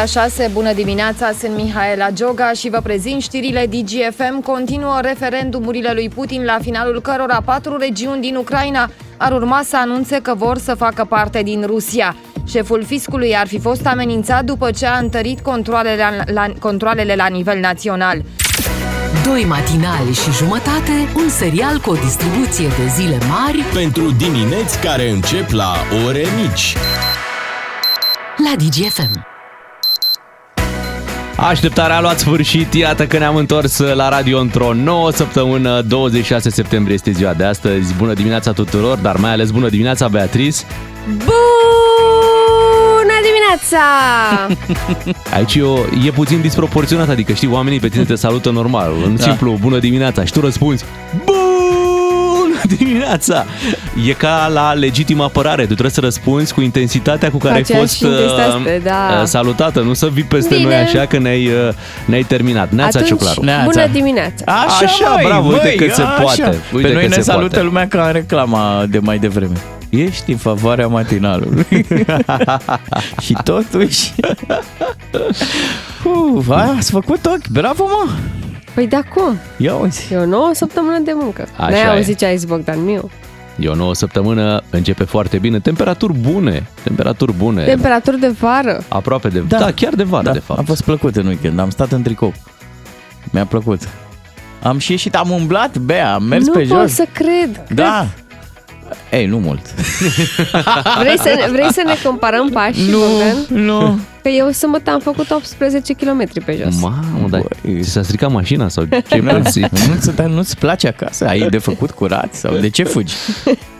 La 6, bună dimineața, sunt Mihaela Gioga și vă prezint știrile DGFM. Continuă referendumurile lui Putin, la finalul cărora patru regiuni din Ucraina ar urma să anunțe că vor să facă parte din Rusia. Șeful fiscului ar fi fost amenințat după ce a întărit controlele la, la, controlele la nivel național. Doi matinali și jumătate, un serial cu o distribuție de zile mari Pentru dimineți care încep la ore mici. la DGFM. Așteptarea a luat sfârșit, iată că ne-am întors la radio într-o nouă săptămână, 26 septembrie este ziua de astăzi. Bună dimineața tuturor, dar mai ales bună dimineața Beatrice. Bună dimineața! Aici e, o, e puțin disproporționat, adică știi, oamenii pe tine te salută normal, în Da. simplu, bună dimineața și tu răspunzi, bună dimineața! E ca la legitimă apărare, tu trebuie să răspunzi cu intensitatea cu care ai Aceeași fost intensitate, uh, da. uh, salutată, nu să vii peste Bine. noi așa că ne-ai, uh, ne-ai terminat. Neața Atunci, Ciuclaru. Neața. bună dimineața! Așa, Așa, măi, bravo, uite măi, cât se așa. poate, uite Pe noi cât ne se salută poate. lumea ca în reclama de mai devreme. Ești în favoarea matinalului. și totuși... Uf, aia, ați făcut ochi, bravo mă! Păi de acum, Ia uzi. e o nouă săptămână de muncă. Așa N-ai e. auzit ce ai zis Bogdan Miu? E o nouă săptămână, începe foarte bine, temperaturi bune, temperaturi bune, Temperaturi de vară. aproape de... Da, da chiar de vară, Da, de fapt. a fost plăcut în weekend, am stat în tricou. Mi-a plăcut. Am și ieșit, am umblat, bea, am mers nu pe pot jos. să cred. Da. Ei, nu mult. Vrei să, ne, vrei să ne comparăm pașii, Bogdan? nu. Că eu sâmbătă am făcut 18 km pe jos. Mamă, dar Băi. ți s-a stricat mașina sau ce Nu, pățit? nu, dar nu-ți place acasă? Ai de făcut curat? Sau de ce fugi?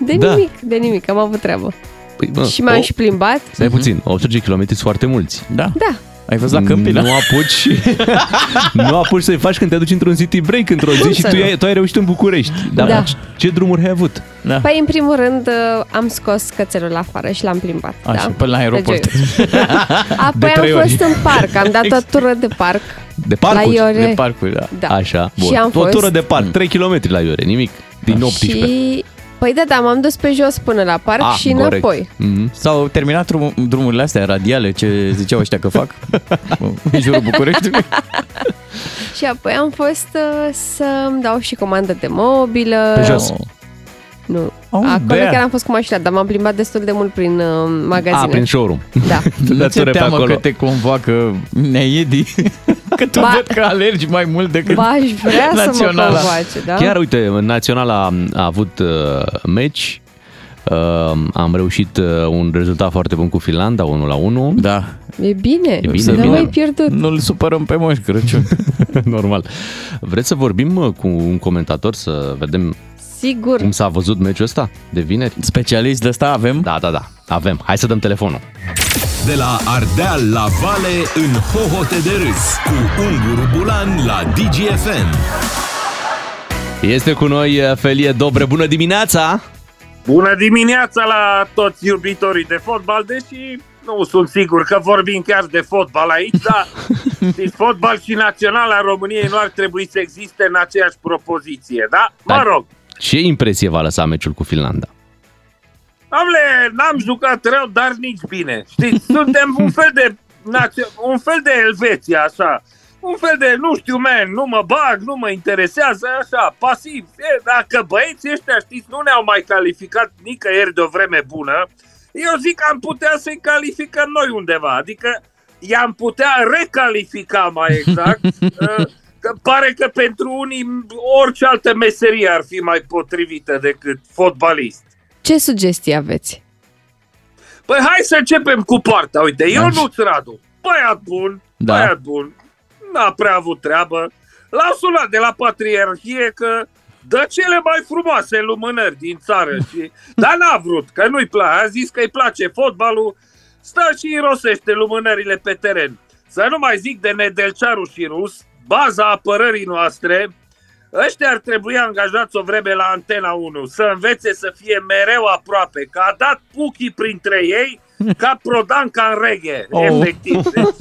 De Da. nimic, de nimic, am avut treabă. Păi, bă, și m-am o- și plimbat. Stai puțin, 18 km sunt foarte mulți. Da? Da. Ai fost la Câmpina? Nu apuci, nu apuci să-i faci când te duci într-un city break într-o zi Cum și să tu nu? ai, tu ai reușit în București. Dar Da. ce, ce drumuri ai avut? Da. Păi, în primul rând, uh, am scos cățelul afară și l-am plimbat. Așa, da? până la aeroport. Deci, Apoi De am trei fost ori. în parc, am dat o tură de parc. De parcuri? La Iore. De parcuri, da. Da. Așa, bun. Și am o fost... tură de parc, 3 km la Iore, nimic. Din 18. Și... Păi da, da, m-am dus pe jos până la parc Ah, și corect. înapoi. Mhm. S-au terminat drum, drumurile astea radiale, ce ziceau ăștia că fac în jurul Bucureștiului. Și apoi am fost uh, să-mi dau și comandă de mobilă. Pe jos. Nu. Oh, Acolo bea. chiar am fost cu mașina, dar m-am plimbat destul de mult prin uh, magazine. A, prin showroom. Da. Nu ți-e Lătură pe teamă acolo. că te convoacă Needi? Că tu Ba- văd că alergi mai mult decât Ba, aș vrea să mă naționala. convoace, da? Chiar, uite, Naționala a, a avut uh, meci, uh, am reușit uh, un rezultat foarte bun cu Finlanda, 1 la 1. Da, E bine, E bine, să bine. nu mai pierdut. nu-l supărăm pe Moș Crăciun. Normal. Vreți să vorbim uh, cu un comentator să vedem Sigur. cum s-a văzut meciul ăsta de vineri? Specialist de ăsta avem? Da, da, da. Avem. Hai să dăm telefonul. De la Ardeal la Vale în hohote de râs cu Unguru Bulan la DGFM. Este cu noi uh, Felie Dobre. Bună dimineața! Bună dimineața la toți iubitorii de fotbal, deși nu sunt sigur că vorbim chiar de fotbal aici, dar știți, fotbal și naționala României nu ar trebui să existe în aceeași propoziție, da? Mă Dar- rog, Ce impresie v-a lăsat meciul cu Finlanda? Amle, n-am jucat rău, dar nici bine. Știți, suntem un fel de, națio- un fel de Elveția, așa. Un fel de, nu știu, man, nu mă bag, nu mă interesează, așa, pasiv. E, dacă băieții ăștia, știți, nu ne-au mai calificat nicăieri de o vreme bună, eu zic că am putea să-i calificăm noi undeva. Adică i-am putea recalifica mai exact. Uh, Că pare că pentru unii orice altă meserie ar fi mai potrivită decât fotbalist. Ce sugestii aveți? Păi hai să începem cu poarta. Uite, eu Așa. nu-ți Radu. Băiat bun, Da. băiat bun. N-a prea avut treabă. L-au sunat de la Patriarhie că dă cele mai frumoase lumânări din țară. Și... Dar n-a vrut, că nu-i place. A zis că îi place fotbalul. Stă și irosește lumânările pe teren. Să nu mai zic de Nedelcearu și Rus, baza apărării noastre, Ăștia ar trebui angajați o vreme la Antena 1, să învețe să fie mereu aproape, că a dat puchii printre ei ca prodanca în reghe, Oh. oh. efectiv. Deci,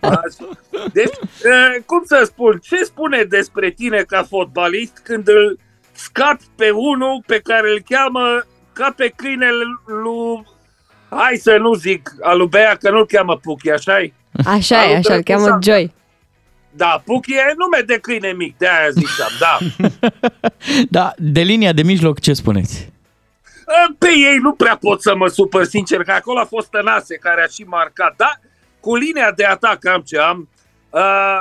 așa. deci eh, cum să spun, ce spune despre tine ca fotbalist când îl scapi pe unul pe care îl cheamă ca pe câinele lui hai să nu zic Alubea că nu-l cheamă Puchi, așa-i? Așa e, Alu așa, îl cheamă Drăguțan. Joy. Da, Puchi e nume de câine mic, de aia ziceam, da. Da, de linia de mijloc ce spuneți? Pe ei nu prea pot să mă supăr, sincer, că acolo a fost Tănase care a și marcat, da? Cu linia de atac am ce am. Uh,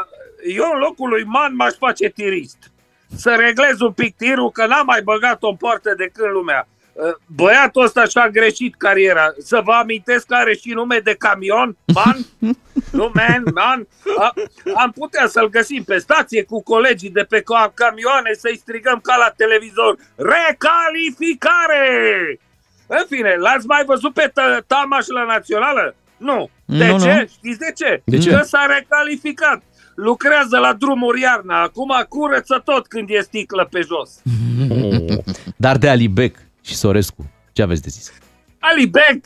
eu în locul lui Man m-aș face tirist. Să reglez un pic tirul, că n-am mai băgat-o în poartă de când lumea. Uh, Băiatul ăsta și-a greșit cariera. Să vă amintesc că are și nume de camion, Man? nu, man, man. A, am putea să-l găsim pe stație cu colegii de pe ca- camioane să-i strigăm ca la televizor. Recalificare! În fine, l-ați mai văzut pe Tă- Tamaș la Națională? Nu. De Nu, ce? nu. Știți de ce? De ce? Că s-a recalificat. Lucrează la drumuri iarna. Acum curăță tot când e sticlă pe jos. Dar de Alibec și Sorescu, ce aveți de zis? Alibec,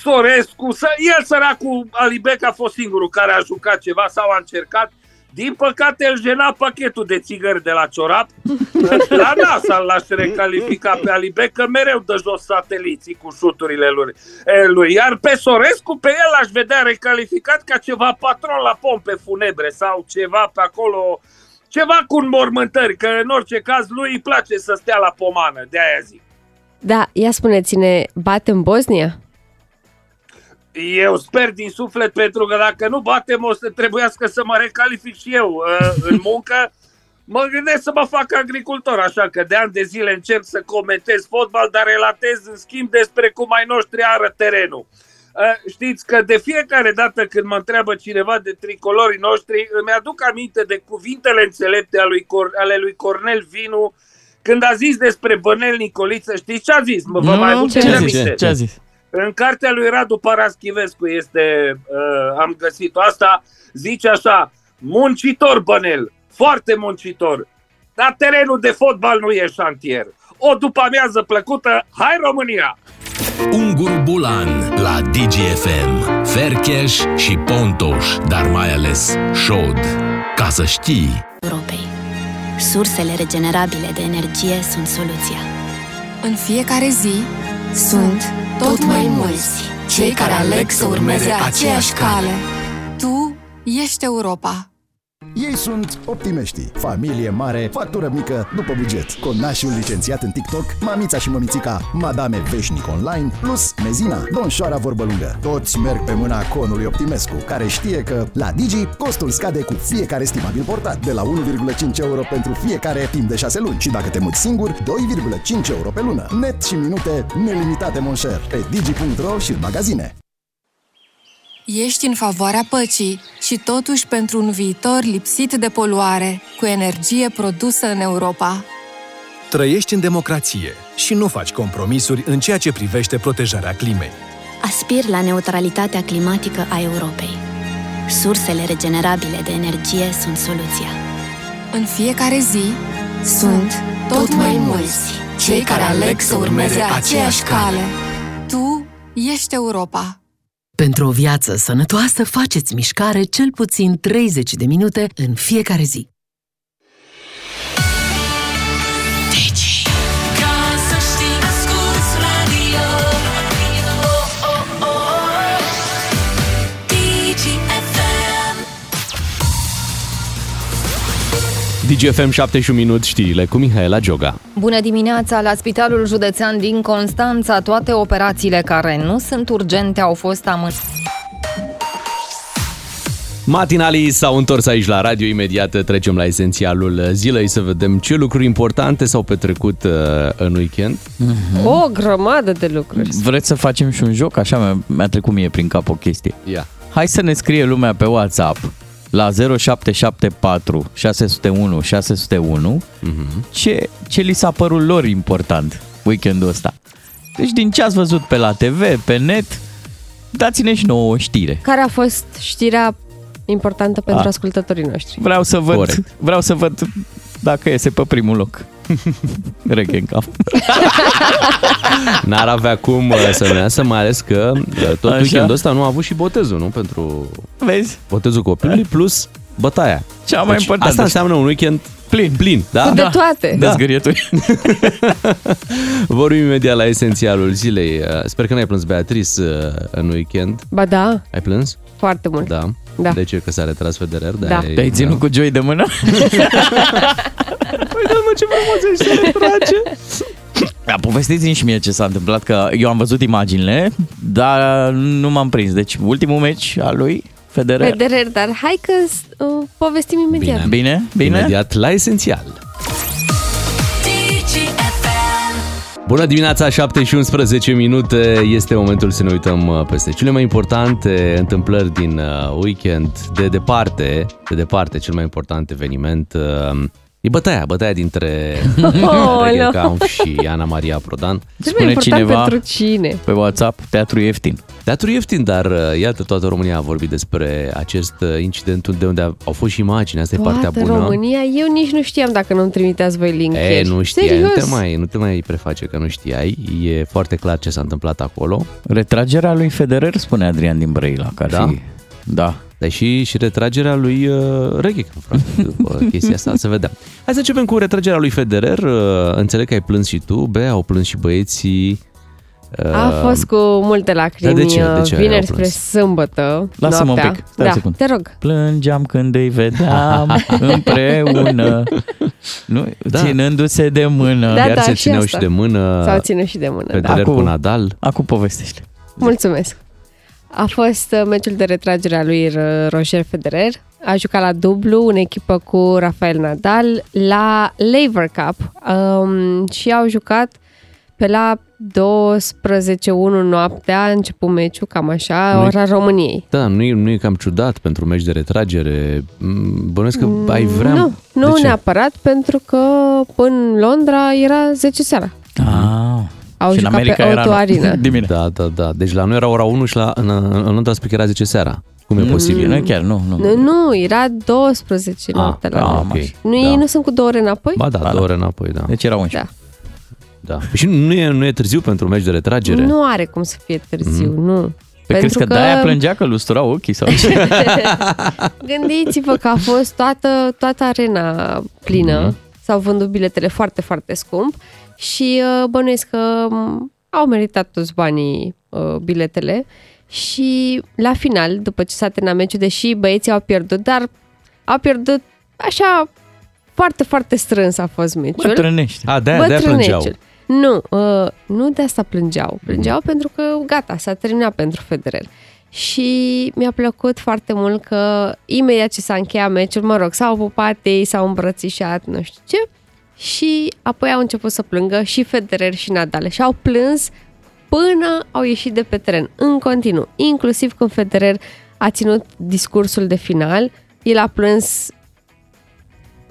Sorescu, să, el săracul Alibec a fost singurul care a jucat ceva sau a încercat. Din păcate îl jena pachetul de țigări de la ciorap. La NASA l-aș recalifica pe Alibec, că mereu dă jos sateliții cu șuturile lui. e, lui. Iar pe Sorescu, pe el aș vedea recalificat ca ceva patron la pompe funebre sau ceva pe acolo, ceva cu înmormântări, că în orice caz lui îi place să stea la pomană, de aia zic. Da, ia spuneți-ne, bate în Bosnia? Eu sper din suflet pentru că dacă nu batem o să trebuiască să mă recalific și eu uh, în muncă. Mă gândesc să mă fac agricultor, așa că de ani de zile încerc să comentez fotbal, dar relatez în schimb despre cum ai noștri ară terenul. Uh, știți că de fiecare dată când mă întreabă cineva de tricolorii noștri, îmi aduc aminte de cuvintele înțelepte ale lui, Cor- ale lui Cornel Vinu când a zis despre Bănel Nicoliță, știți ce a zis? Mă, vă mai Nu, aduceți ce a aminte? zis? Ce a zis? În cartea lui Radu Paraschivescu este, uh, am găsit asta, zice așa, muncitor Bănel, foarte muncitor, dar terenul de fotbal nu e șantier. O după amiază plăcută, hai România! Ungur Bulan la DGFM. Fercheș și Pontoș, dar mai ales Șod. Ca să știi... Europei. Sursele regenerabile de energie sunt soluția. În fiecare zi sunt tot mai mulți cei care aleg să urmeze aceeași cale. Tu ești Europa. Ei sunt optimiștii. Familie mare, factură mică, după buget. Conașul licențiat în TikTok, mamița și mămițica, madame veșnic online, plus mezina, donșoara vorbă lungă. Toți merg pe mâna conului Optimescu, care știe că la Digi costul scade cu fiecare estimabil portat, de la 1,5 euro pentru fiecare timp de 6 luni. Și dacă te muți singur, 2,5 euro pe lună. Net și minute nelimitate, monșer. Pe digi.ro și în magazine. Ești în favoarea păcii și totuși pentru un viitor lipsit de poluare, cu energie produsă în Europa. Trăiești în democrație și nu faci compromisuri în ceea ce privește protejarea climei. Aspir la neutralitatea climatică a Europei. Sursele regenerabile de energie sunt soluția. În fiecare zi sunt tot mai mulți cei care aleg să urmeze aceeași cale. Tu ești Europa. Pentru o viață sănătoasă, faceți mișcare cel puțin 30 de minute în fiecare zi. DGFM 7 și un minut știrile cu Mihaela Joga. Bună dimineața! La Spitalul Județean din Constanța, toate operațiile care nu sunt urgente au fost amânate. Matinalii s-au întors aici la radio, imediat trecem la esențialul zilei să vedem ce lucruri importante s-au petrecut uh, în weekend. O grămadă de lucruri. Vreți să facem și un joc? Așa mi-a, mi-a trecut mie prin cap o chestie. Ia. Hai să ne scrie lumea pe WhatsApp la 0774 601 601 Mhm. ce, ce li s-a părut lor important weekendul ăsta. Deci din ce ați văzut pe la TV, pe net, dați-ne și nouă o știre. Care a fost știrea importantă pentru A. ascultătorii noștri? Vreau să văd, Corect. vreau să văd dacă iese pe primul loc. Reghe în cap. N-ar avea cum uh, să nu iasă, mai ales că uh, tot Așa. weekendul ăsta nu a avut și botezul, nu? Pentru Vezi? botezul copilului plus bătaia. Cea mai Deci, importantă. Asta înseamnă un weekend plin. Plin, da? Cu de toate. Da. Zgârieturi. Vorbim imediat la esențialul zilei. Uh, Sper că n-ai plâns, Beatrice, uh, în weekend. Ba da, Ai plâns? foarte mult. Da. Da. De ce? Că s-a retras Federer? De Da. Te-ai ținut cu Joy de mână? Uite-mă ce frumos ești, se retrage. Da, povestiți-mi și mie ce s-a întâmplat, că eu am văzut imaginile, dar nu m-am prins. Deci, ultimul meci al lui Federer. Federer, dar hai că uh, povestim imediat. Bine, bine. Imediat la esențial. Bună dimineața, 7 și 11 minute. Este momentul să ne uităm uh, peste cele mai importante întâmplări din uh, weekend. De departe, de departe, cel mai important eveniment uh, e bătaia, bătaia dintre Reghe Kaunf și Ana Maria Prodan. Cel mai important pentru cine? pe WhatsApp, teatru ieftin. Teatru ieftin, dar uh, iată, toată România a vorbit despre acest uh, incident de unde au fost și imagini, asta e partea Toată bună. România, eu nici nu știam dacă nu-mi trimiteați voi link E, nu știai, Serios? nu te, mai, nu te mai preface că nu știai. E foarte clar ce s-a întâmplat acolo. Retragerea lui Federer, spune Adrian din Brăila, că ar Da? fi... Da. Dar și, și retragerea lui uh, Reghe, frate, după chestia asta, să vedem. Hai să începem cu retragerea lui Federer. Uh, înțeleg că ai plâns și tu, Bea, au plâns și băieții. Uh, A fost cu multe lacrimi Dar de ce? De ce vineri au spre plâns? sâmbătă Lasă-mă un noaptea. pic, stai o da, secundă. te rog. Plângeam când îi vedeam împreună, nu? Da. ținându-se de mână. Da, Iar da, se și țineau asta. și de mână S-au ținut și de mână, da. Federer Acum- cu Nadal. Acum povestește. Mulțumesc. A fost uh, meciul de retragere a lui R- Roger Federer. A jucat la dublu în echipă cu Rafael Nadal la Laver Cup um, și au jucat pe la 12-1 noaptea, a început meciul, cam așa, Nu-i- ora României. Da, nu e, nu e cam ciudat pentru meci de retragere. Mm, Bănuiesc că ai vrea... Nu, nu De ce? neapărat, pentru că în Londra era 10 seara. Ah. Au și în jucat America pe era O2 Arena. dimineața. Da, da, da. Deci la noi era ora 1 și la, în, în Londra spune că era 10 seara. Cum e Mm, posibil? Nu, chiar nu, nu. Nu, nu, era 12 noaptea la ah, noi. ok. Nu, Da. ei nu sunt cu două ore înapoi? Ba da, Ba da. două ore înapoi, da. Deci era 11. Da. da. Păi și nu e, nu e târziu pentru meci de retragere? Nu are cum să fie târziu, Mhm. nu. Pe crezi că, de-aia plângea că lustura ochii sau ce? Gândiți-vă că a fost toată, toată arena plină, Mhm. s-au vândut biletele foarte, foarte scump și uh, bănuiesc că um, au meritat toți banii uh, biletele și la final, după ce s-a terminat meciul, deși băieții au pierdut, dar au pierdut așa foarte, foarte strâns a fost meciul. Bătrânești. A, de-aia, de-aia Bătrâneciul. plângeau. Nu, uh, nu de asta plângeau. Plângeau pentru că, gata, s-a terminat pentru Federer. Și mi-a plăcut foarte mult că imediat ce s-a încheiat meciul, mă rog, s-au pupat ei, s-au îmbrățișat, nu știu ce, și apoi au început să plângă și Federer și Nadal și au plâns până au ieșit de pe teren, în continuu, inclusiv când Federer a ținut discursul de final, el a plâns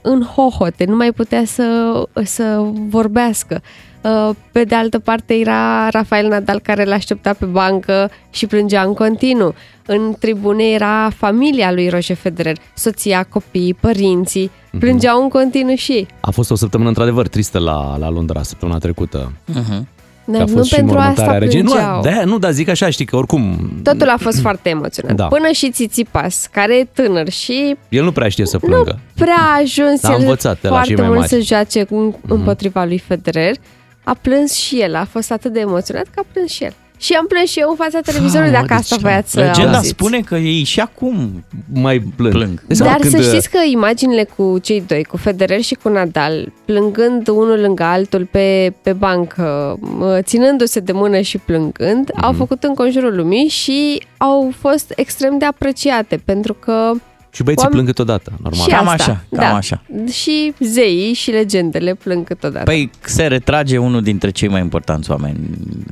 în hohote, nu mai putea să, să vorbească. Uh, Pe de altă parte era Rafael Nadal care l-aștepta pe bancă și plângea în continuu. În tribune era familia lui Roger Federer, soția, copiii, părinții, plângeau în continuu și ei. A fost o săptămână într-adevăr tristă la, la Londra săptămâna trecută. Uh-huh. Că a Dar nu fost și pentru mormântarea asta reginei. plângeau. Nu, de nu, dar zic așa, știi că oricum Totul a fost foarte emoționant. Da. Până și Țițipas, care e tânăr și el nu prea știe să plângă. prea a ajuns Da, a el învățat de la foarte cei mai mult mari. Mhm. să joace în- împotriva lui Federer. A plâns și el, a fost atât de emoționat că a plâns și el. Și am plâns și eu în fața televizorului, Mamă, dacă asta deci, voiați să Legenda auziți. spune că ei și acum Mai plâng. plâng. Dai seama Dar când, să știți că imaginile cu cei doi, cu Federer și cu Nadal, plângând unul lângă altul pe, pe bancă, mă, ținându-se de mână și plângând, Mhm. au făcut în conjurul lumii și au fost extrem de apreciate, pentru că Și băieții oameni- plâng câteodată, normal. și Cam asta, așa, cam da. așa. Și zeii și legendele plâng câteodată. Păi se retrage unul dintre cei mai importanți oameni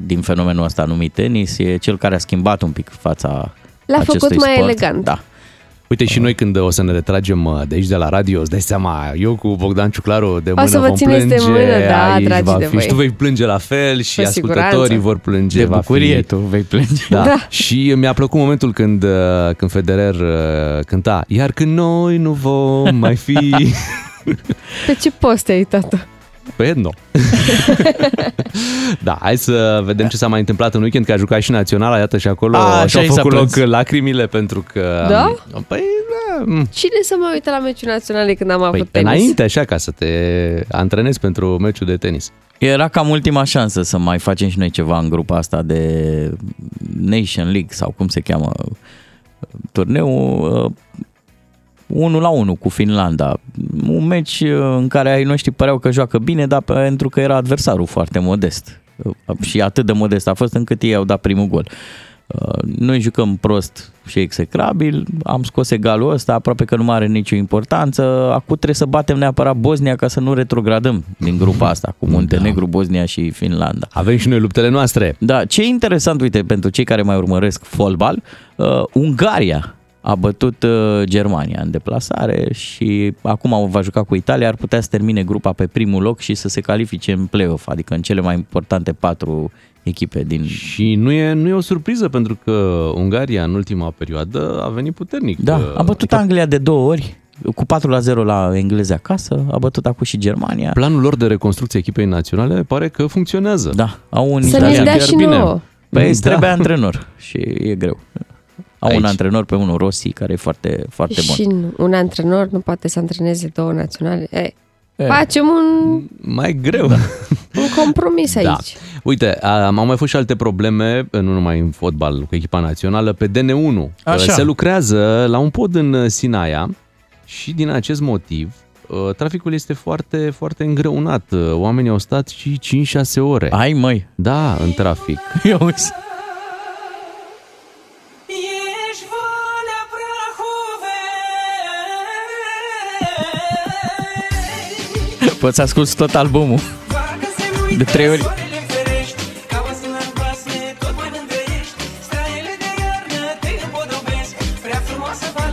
din fenomenul ăsta numit tenis, e cel care a schimbat un pic fața L-a acestui făcut mai sport. elegant. Da. Uite și noi când o să ne retragem uh, de aici de la radio, îți dai seama, eu cu Bogdan Ciuclaru de mână să vă vom țineți de plânge, mână, da, aici dragi va de fi, voi. Și tu vei plânge la fel și Cu ascultătorii siguranță. vor plânge. De va bucurie fi... tu vei plânge. Da. Da. Și mi-a plăcut momentul când, uh, când Federer uh, cânta Iar când noi nu vom mai fi Pe ce post ai uitat Pe nu. da, hai să vedem ce s-a mai întâmplat în weekend, că a jucat și naționala, iată și acolo A, și și-au aici s-a făcut loc plâns. lacrimile pentru că... Da? Păi, da, mm. Cine să mă uite la meciul naționale când am Păi, avut tenis? înainte, așa, ca să te antrenezi pentru meciul de tenis. Era cam ultima șansă să mai facem și noi ceva în grupa asta de Nation League sau cum se cheamă turneul 1 la 1 cu Finlanda. Un meci uh, în care ai noștri păreau că joacă bine, dar pentru că era adversarul foarte modest. Uh, Și atât de modest a fost încât ei au dat primul gol. Uh, Noi jucăm prost și execrabil, am scos egalul ăsta, aproape că nu mai are nicio importanță. Acum trebuie să batem neapărat Bosnia ca să nu retrogradăm din grupa asta cu Muntenegru, Bosnia și Finlanda. Avem și noi luptele noastre. Da, ce e interesant, uite, pentru cei care mai urmăresc fotbal, uh, Ungaria a bătut uh, Germania în deplasare și acum va juca cu Italia, ar putea să termine grupa pe primul loc și să se califice în play-off, adică în cele mai importante patru echipe din... Și nu e, nu e o surpriză pentru că Ungaria în ultima perioadă a venit puternic. Da, Uh, a bătut Anglia de două ori, cu 4 la 0 la engleze acasă, a bătut acum și Germania. Planul lor de reconstrucție echipei naționale pare că funcționează. Da, au un Să ne italian dea chiar și bine. nouă. Păi îți Da. trebuie antrenor și e greu. Au Aici. un antrenor pe unul, Rossi, care e foarte, foarte bun. Și un antrenor nu poate să antreneze două naționale. E, E. facem un, Mai greu. Da. un compromis aici. Da. Uite, am au mai fost și alte probleme, nu numai în fotbal cu echipa națională, pe DN1. Așa. Se lucrează la un pod în Sinaia și din acest motiv uh, traficul este foarte, foarte îngreunat. Uh, Oamenii au stat și 5-6 ore. Ai, măi. Da, în trafic. Ia Poți să asculti tot albumul. De trei ori.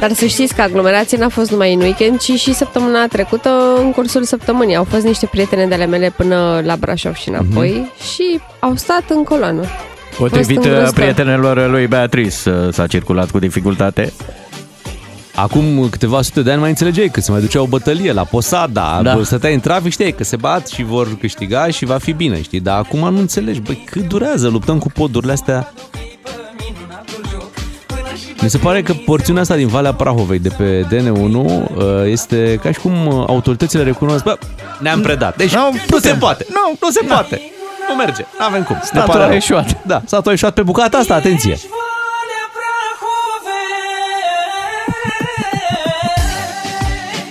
Dar să știți că aglomerația n-a fost numai în weekend, ci și săptămâna trecută, în cursul săptămânii. Au fost niște prietene de ale mele până la Brașov și înapoi Mhm. și au stat în coloană. Potrivit Fost îngrozitor. prietenelor lui Beatrice uh, s-a circulat cu dificultate. Acum câteva sute de ani mai înțelegeai că se mai ducea o bătălie la Posada, Da. da. stăteai în trafic, știai că se bat și vor câștiga și va fi bine, știi? Dar acum nu înțelegi, băi, cât durează, luptăm cu podurile astea. Mi se pare că porțiunea asta din Valea Prahovei de pe DN1 uh, este ca și cum uh, autoritățile recunosc, bă, ne-am predat. Deci Nu nu, nu se putem. poate. Nu, nu se poate. Nu merge. Nu avem cum. Ne Statul pare a rău. eșuat. Da, statul a eșuat pe bucata asta, atenție.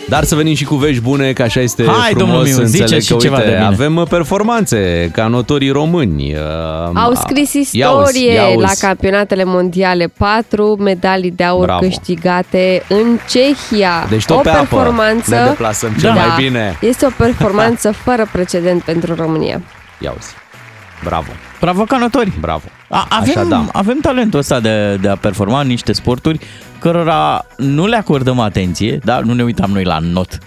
Dar să venim și cu vești bune, că așa este Hai, frumos. domnul Miu, Înțeleg ziceți că, și ceva uite, de bine. avem performanțe ca notorii români. Uh, Au scris ia auzi, istorie ia auzi. la campionatele mondiale. Patru medalii de aur Bravo. câștigate în Cehia. Deci tot o pe apă performanță, ne deplasăm cel mai bine. Este o performanță fără precedent pentru România. Ia auzi. Bravo, Bravo canători! bravo. A, avem, Așa, da. avem talentul ăsta de, de a performa în niște sporturi cărora nu le acordăm atenție, da? Nu ne uitam noi la not.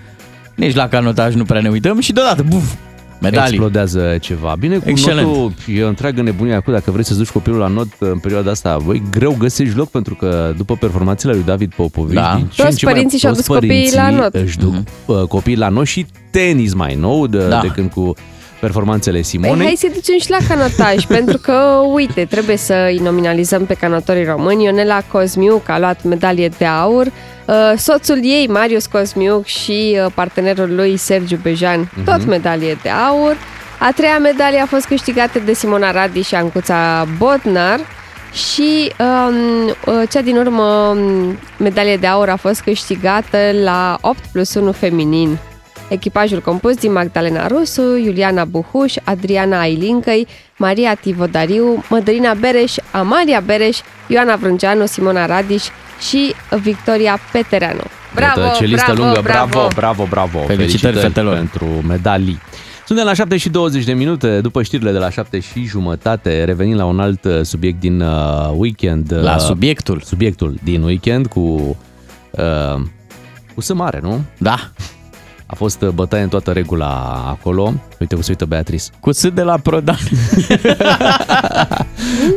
Nici la canotaj nu prea ne uităm și deodată, buf, medalii. Explodează ceva. Bine, cu Excelent. notul e o întreagă nebunie acum. Dacă vrei să duci copilul la not în perioada asta, voi greu găsești loc pentru că după performanțele lui David Popovici, Da. din ce Toți în ce mai- părinții și-au toți dus copiii la părinții not. Își duc uh, copiii la not și tenis mai nou de, Da. de când cu performanțele Păi Simonei. hai să ducem și la canotaj, pentru că, uite, trebuie să îi nominalizăm pe canatorii români. Ionela Cosmiuc a luat medalie de aur. Uh, Soțul ei, Marius Cosmiuc, și uh, partenerul lui, Sergiu Bejan, tot medalie de aur. A treia medalie a fost câștigată de Simona Radi și Ancuța Bodnar. Și um, uh, cea din urmă um, medalie de aur a fost câștigată la 8 plus 1 feminin. Echipajul compus din Magdalena Rusu, Iuliana Buhuș, Adriana Ailincăi, Maria Tivodariu, Mădălina Bereș, Amalia Bereș, Ioana Vrânceanu, Simona Radiș și Victoria Petereanu. Bravo, Iată, ce listă bravo, lungă, bravo, bravo, bravo, bravo. Felicitări fetelor. pentru medalii. Suntem la 7 și 20 de minute, după știrile de la 7 și jumătate, revenim la un alt uh, subiect din uh, weekend. La uh, subiectul. Subiectul din weekend cu uh, cu sămare, nu? Da. A fost uh, bătaie în toată regula acolo. Uite cum se uită Beatrice. Cu sât de la Prodan.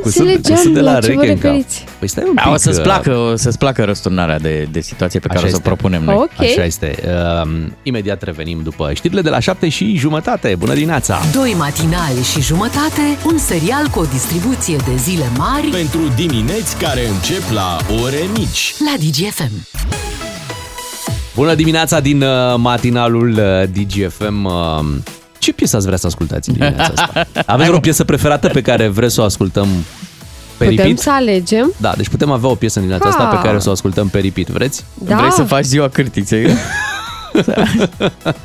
Cu sât- cu Înțelegeam sât de la la ce vă Regenca. referiți. Păi stai un pic. A, o să-ți uh, placă, o să-ți placă răsturnarea de, de situație pe care Așa o să o este. propunem noi. Ok. Așa este. Uh, imediat revenim după știrile de la 7 și jumătate. Bună dimineața! Doi matinali și jumătate, un serial cu o distribuție de zile mari Pentru dimineți care încep la ore mici. la DGFM. Bună dimineața din uh, matinalul uh, DGFM. Uh, ce piesă ați vrea să ascultați în dimineața asta? Aveți o piesă preferată pe care vreți să o ascultăm pe Putem repeat? să alegem? Da, deci putem avea o piesă în dimineața asta Ha. pe care să o ascultăm pe repeat. Vreți? Da. Vrei să faci ziua cârtiței?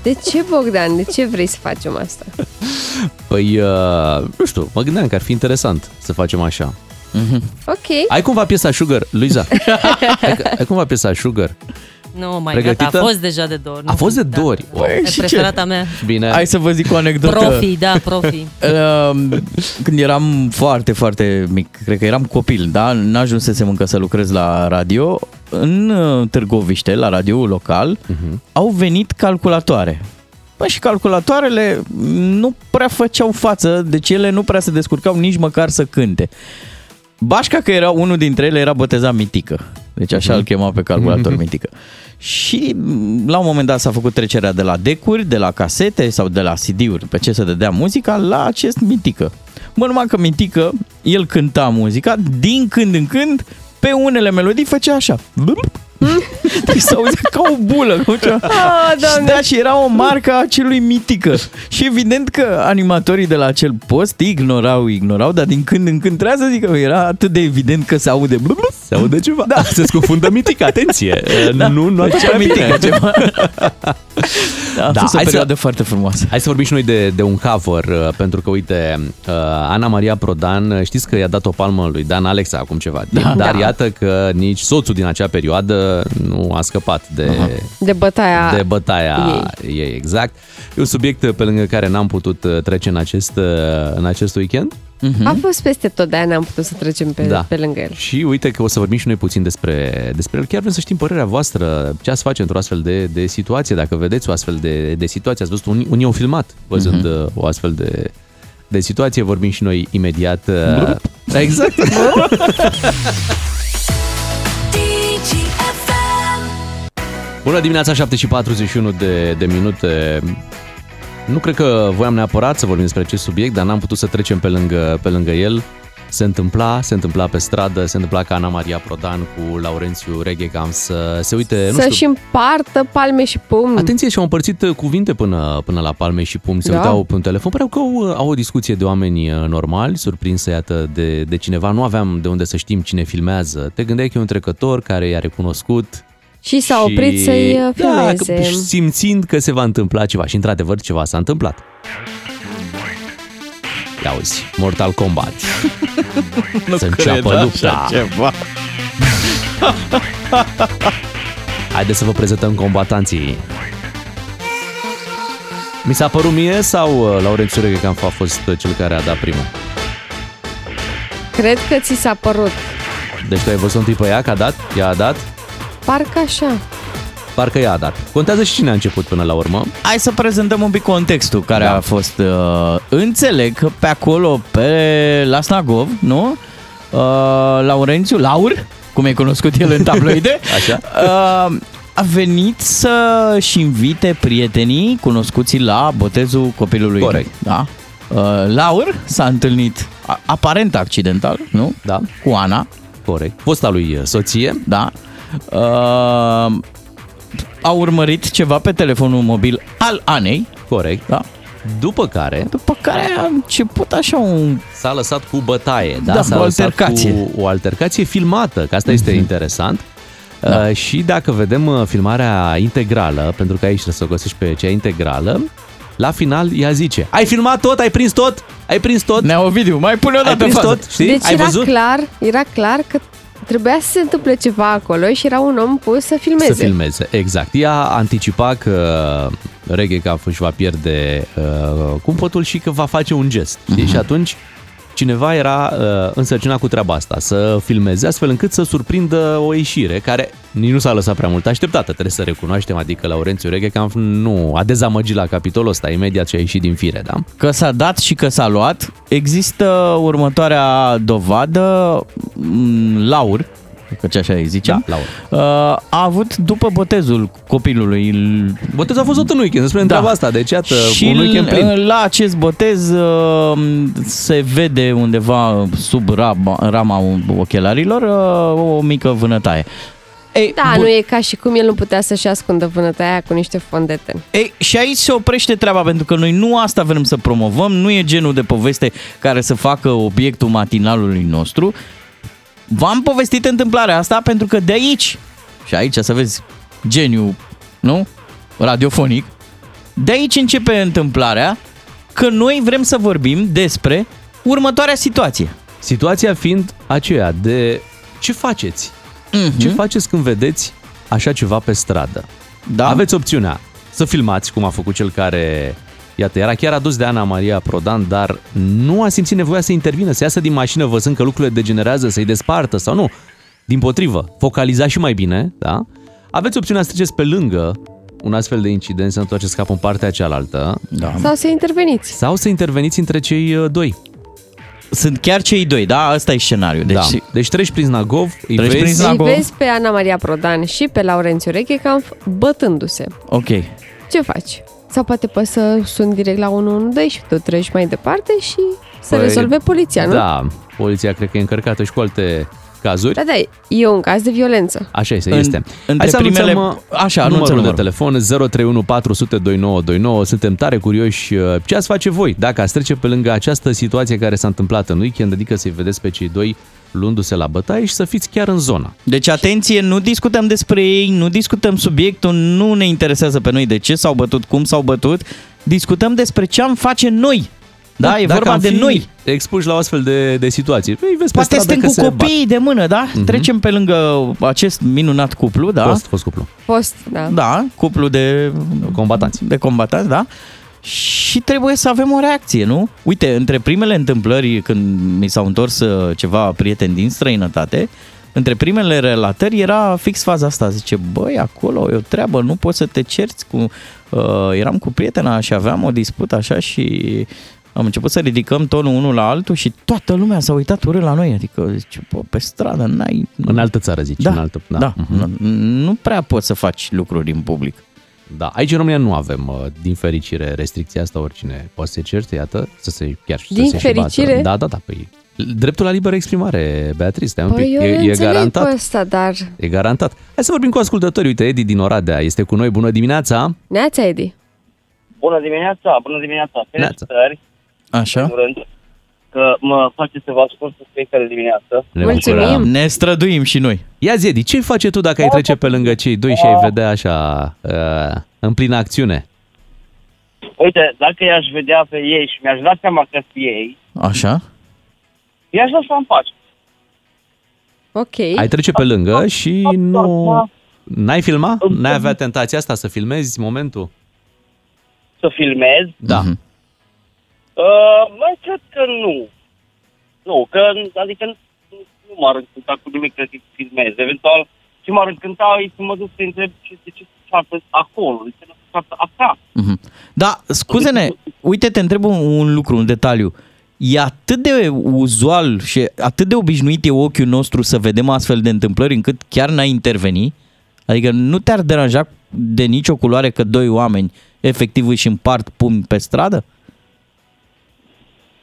De ce, Bogdan? De ce vrei să facem asta? Păi, uh, nu știu, mă gândeam că ar fi interesant să facem așa. Ok. Ai cumva piesa Sugar, Luiza? ai, ai cumva piesa Sugar? Nu, mai Pregătită? gata, a fost deja de două ori. A fost de două ori. Wow. E preferata mea. Bine. Hai să vă zic o anecdotă. Profi, da, profi. Uh, Când eram foarte, foarte mic, cred că eram copil, da? N-ajunsesem încă să lucrez la radio. În uh, Târgoviște, la radioul local, uh-huh. au venit calculatoare. Bă, și calculatoarele nu prea făceau față, deci ele nu prea se descurcau nici măcar să cânte. Bașca că era unul dintre ele era botezat Mitică. Deci așa îl chema pe calculator Mitică. Și m, la un moment dat s-a făcut trecerea de la decuri, de la casete sau de la CD-uri pe ce să dădea muzica la acest Mitică. Mă, numai că Mitică, el cânta muzica, din când în când, pe unele melodii făcea așa. Deci s-a auzit ca o bulă. Cum ceva. și da, și era o marcă a acelui mitică. Și evident că animatorii de la acel post ignorau, ignorau, dar din când în când trebuia să zic că era atât de evident că se aude Se aude ceva. Da. Se scufundă mitic, atenție. Da. Nu, nu Făcea atât mitică mitică ceva. Da, a Da, fost o hai să- perioadă foarte frumoasă. Hai să vorbim și noi de, de un cover, uh, pentru că, uite, uh, Ana Maria Prodan, uh, știți că i-a dat o palmă lui Dan Alexa acum ceva timp, Da. dar Da. iată că nici soțul din acea perioadă nu a scăpat de, De bătaia de bătaia ei. ei, exact. E un subiect uh, pe lângă care n-am putut uh, trece în acest, uh, în acest weekend. A fost peste tot, de-aia n-am putut să trecem pe, Da. pe lângă el. Și uite că o să vorbim și noi puțin despre, despre el. Chiar vrem să știm părerea voastră, ce ați face într-o astfel de, de situație, dacă vedeți o astfel de, de situație. Ați văzut, unii, unii au filmat văzând uh o astfel de, de situație. Vorbim și noi imediat. uh, Exact. Bună dimineața, 7 și 41 de, de minute. Nu cred că voiam neapărat să vorbim despre acest subiect, dar n-am putut să trecem pe lângă, pe lângă el. Se întâmpla, se întâmpla pe stradă, se întâmpla ca Ana Maria Prodan cu Laurențiu Reghecam să se uite, nu Să-și știu, împartă palme și pumni. Atenție, și-au împărțit uh, cuvinte până, până la palme și pumni, se Da. uitau pe un telefon. Păreau că au, au o discuție de oameni uh, normali, surprinse, iată, de, de cineva. Nu aveam de unde să știm cine filmează. Te gândeai că e un trecător care i-a recunoscut Și s-a oprit să-i uh, Da, filmeze. că, simțind că se va întâmpla ceva și într-adevăr ceva s-a întâmplat. Ia uzi, Mortal Kombat. Nu să cred înceapă așa lupta. ceva. Haideți să vă prezentăm combatanții. Mi s-a părut mie sau uh, Laurențiu Reghecam a fost uh, cel care a dat primul? Cred că ți s-a părut. Deci tu ai văzut întâi pe ea că a dat? Ea a dat? Parcă așa. Parcă ea a dat. Contează și cine a început până la urmă. Hai să prezentăm un pic contextul care da. a fost. Uh, înțeleg că pe acolo, pe la Snagov, nu? Uh, Laurențiu, Laur, cum e cunoscut el în tabloide, Așa. uh, a venit să-și invite prietenii cunoscuții la botezul copilului. Corect. Da? Uh, Laur s-a întâlnit a- aparent accidental, nu? Da. Cu Ana. Corect. Fosta lui uh, soție. Da. Uh, a urmărit ceva pe telefonul mobil al Anei. Corect. Da. După care După care a început așa un... s-a lăsat cu bătaie, da? Da, s-a o lăsat altercație. Cu o altercație filmată, că asta este interesant. Da. Uh, și dacă vedem uh, filmarea integrală, pentru că aici trebuie să o găsești pe cea integrală, la final ea zice, ai filmat tot, ai prins tot, ai prins tot. Nea Ovidiu, mai pune o ai dată prins fază. tot, știi? Deci ai era văzut? clar, era clar că trebuia să se întâmple ceva acolo și era un om pus să filmeze. Să filmeze, exact. Ea anticipa că Reggae Cup își va pierde uh, cumpătul și că va face un gest. Mhm. Mm-hmm. Și atunci cineva era uh, însărcinat cu treaba asta, să filmeze astfel încât să surprindă o ieșire care nici nu s-a lăsat prea mult așteptată, trebuie să recunoaștem, adică Laurențiu Reghe Camp nu a dezamăgit la capitolul ăsta imediat ce a ieșit din fire, da? Că s-a dat și că s-a luat. Există următoarea dovadă, m, Laur, căci așa îi zicem, Da, Laur. uh, a avut după botezul copilului. îl- Botezul a fost tot în weekend, despre Da. treaba asta, deci iată, și un weekend plin. l- la acest botez uh, se vede undeva sub rama, rama ochelarilor uh, o mică vânătaie. Ei, Da, bun. nu e ca și cum el nu putea să-și ascundă vânătaia aia cu niște fondeten. Ei, și aici se oprește treaba, pentru că noi nu asta vrem să promovăm, nu e genul de poveste care să facă obiectul matinalului nostru. V-am povestit întâmplarea asta pentru că de aici, și aici să vezi geniu, nu? Radiofonic, de aici începe întâmplarea că noi vrem să vorbim despre următoarea situație. Situația fiind aceea de ce faceți? Mhm. Ce faceți când vedeți așa ceva pe stradă? Da. Aveți opțiunea să filmați, cum a făcut cel care, iată, era chiar adus de Ana Maria Prodan, dar nu a simțit nevoia să intervină, să iasă din mașină văzând că lucrurile degenerează, să-i despartă sau nu. Din potrivă, focaliza și mai bine, da? Aveți opțiunea să treceți pe lângă un astfel de incident, să nu faceți capul în partea cealaltă. Da. Sau să interveniți. Sau să interveniți între cei uh, doi. Sunt chiar cei doi, da? Asta e scenariul. Deci, Da. Deci treci prin Znagov, îi Treci prin vezi, Znagov. Îi vezi pe Ana Maria Prodan și pe Laurențiu Rechecamp bătându-se. Ok. Ce faci? Sau poate poți să suni direct la 112 și tu treci mai departe și să Păi, rezolve poliția, nu? Da, poliția cred că e încărcată și cu alte cazuri. Da, da, e un caz de violență. Așa este, În- este. între Hai să primele- anunțăm, uh, așa, anunță numărul de numărul. telefon 031 400 2929. Suntem tare curioși uh, ce ați face voi dacă ați trece pe lângă această situație care s-a întâmplat în weekend, adică să-i vedeți pe cei doi luându-se la bătaie și să fiți chiar în zonă. Deci atenție, nu discutăm despre ei, nu discutăm subiectul, nu ne interesează pe noi de ce s-au bătut, cum s-au bătut, discutăm despre ce am face noi. Da, e Dacă vorba am de fi noi. expuși la o astfel de, de situații. Păi, vezi pe Poate stradă suntem că cu se bat. copiii de mână, da? Mhm. Trecem pe lângă acest minunat cuplu, da? Fost, fost cuplu. Post, da. Da, cuplu de combatanți. De combatanți, da? Și trebuie să avem o reacție, nu? Uite, între primele întâmplări când mi s-au întors uh, ceva prieteni din străinătate, între primele relatări era fix faza asta. Zice, băi, acolo e o treabă, nu poți să te cerți cu... Uh, eram cu prietena și aveam o dispută așa și am început să ridicăm tonul unul la altul și toată lumea s-a uitat urât la noi. Adică, zice, bă, pe stradă n-ai... În altă țară, zici. Da, în altă, da. da. Mhm. Nu prea poți să faci lucruri în public. Da, aici în România nu avem, uh, din fericire, restricția asta, oricine poate să se certe, iată, să se chiar și Din să se și fericire? bată. Da, da, da, păi dreptul la liberă exprimare, Beatrice, stai un Păi pic, eu e, le e înțeleg garantat. pe ăsta, dar... E garantat. Hai să vorbim cu ascultătorii. Uite, Edi din Oradea este cu noi. Bună dimineața! Neața, Edi. Bună dimineața, bună dimineața. Felicitări, Așa? în primul rând, că mă face să vă ascult în fiecare dimineață. Ne bucurăm. Ne străduim și noi. Ia zi, Edi, ce faci tu dacă ai trece pe lângă cei doi și ai vedea așa uh, în plină acțiune? Uite, dacă i-aș vedea pe ei și mi-aș da seama că sunt ei, Așa? i-aș lăsa în pace. Ok. Ai trece pe lângă și nu... N-ai filma? N-ai avea tentația asta să filmezi momentul? Să filmez? Da. Mhm. Uh, mai cred că nu. Nu, că, adică nu, nu m-ar încânta cu nimic să filmez. Eventual, ce m-ar încânta e să mă duc să întreb ce, de ce se ceartă acolo, de ce nu se ceartă acasă. Mhm. Da, scuze-ne, uite, te întreb un, un lucru, un detaliu. E atât de uzual și atât de obișnuit e ochiul nostru să vedem astfel de întâmplări încât chiar n-ai interveni? Adică nu te-ar deranja de nicio culoare că doi oameni efectiv își împart pumni pe stradă? Mai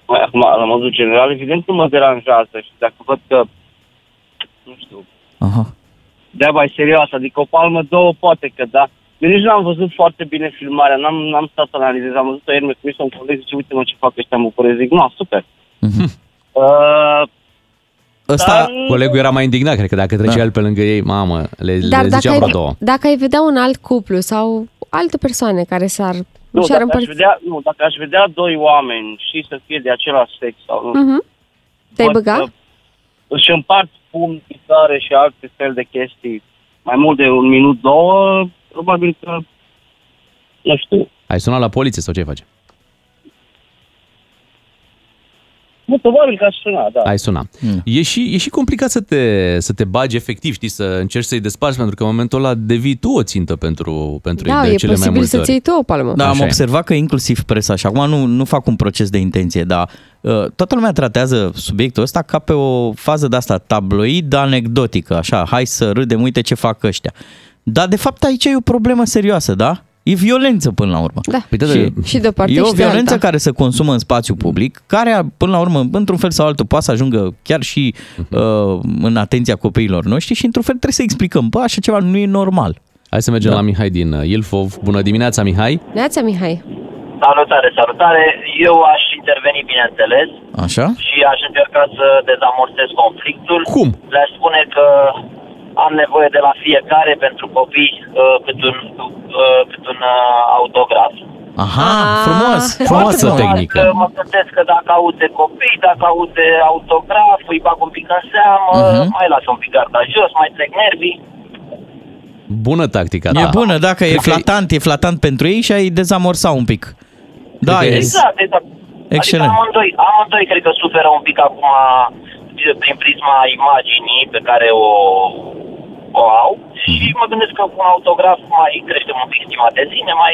acum, la modul general, evident nu mă deranjează și dacă văd că, nu știu, Aha. treaba e serioasă, adică o palmă, două, poate că da. Eu nici nu am văzut foarte bine filmarea, n-am, n-am stat să analizez, am văzut-o ieri, mi-a trimis un coleg, zice, uite mă ce fac ăștia, mă bucurez, zic, nu, super. Mhm. Uh, Ăsta, Dar- Colegul era mai indignat, cred că dacă trecea Da. el pe lângă ei, mamă, le, Dar le dacă ziceam ai, la două. dacă ai vedea un alt cuplu sau alte persoane care s-ar... nu, și-ar dacă aș, împărți... vedea, nu, dacă aș vedea doi oameni și să fie de același sex sau nu, Mhm. Te-ai văd băga? că își împart pumni, picare și alte fel de chestii mai mult de un minut, două, probabil că, nu știu, Ai sunat la poliție sau ce ai nu, probabil că aș suna, da. Ai sunat. Mm. E, și, e și complicat să te, să te bagi efectiv, știi, să încerci să-i desparți, pentru că în momentul ăla devii tu o țintă pentru, pentru Da, ei de e cele mai posibil multe să-ți ori. iei tu o palmă. Da, am Așa e. observat că inclusiv presa, și acum nu, nu fac un proces de intenție, dar uh, toată lumea tratează subiectul ăsta ca pe o fază de asta tabloid anecdotică, așa, hai să râdem, uite ce fac ăștia. Dar de fapt aici e o problemă serioasă, da? E violență până la urmă. Da. Păi, da, și, Și de o parte e o și de violență alta. care se consumă în spațiu public, care până la urmă, într-un fel sau altul, poate să ajungă chiar și Mhm. uh, în atenția copiilor noștri și într-un fel trebuie să explicăm, bă, așa ceva nu e normal. Hai să mergem Da. la Mihai din uh, Ilfov. Bună dimineața, Mihai! Neața, Mihai. Salutare, salutare. Eu aș interveni, bineînțeles, Așa? și aș încerca să dezamorsez conflictul. Cum? Le-aș spune că am nevoie de la fiecare pentru copii uh, cât un, uh, cât un uh, autograf. Aha, Ah, frumos! Frumoasă Foarte tehnică. Că mă gândesc că dacă aud de copii, dacă aud de autograf, îi bag un pic în seamă, Mhm. mai las un pic garda jos, mai trec nervii. Bună tactica ta. E bună, dacă e Cred că- flatant, e flatant pentru ei și ai dezamorsa un pic. Da, Cred că e... e- Exact, exact. Excelent. Adică amândoi, amândoi cred că suferă un pic acum prin prisma imaginii pe care o, o au și mă gândesc că cu un autograf mai creștem un pic stima de sine, mai...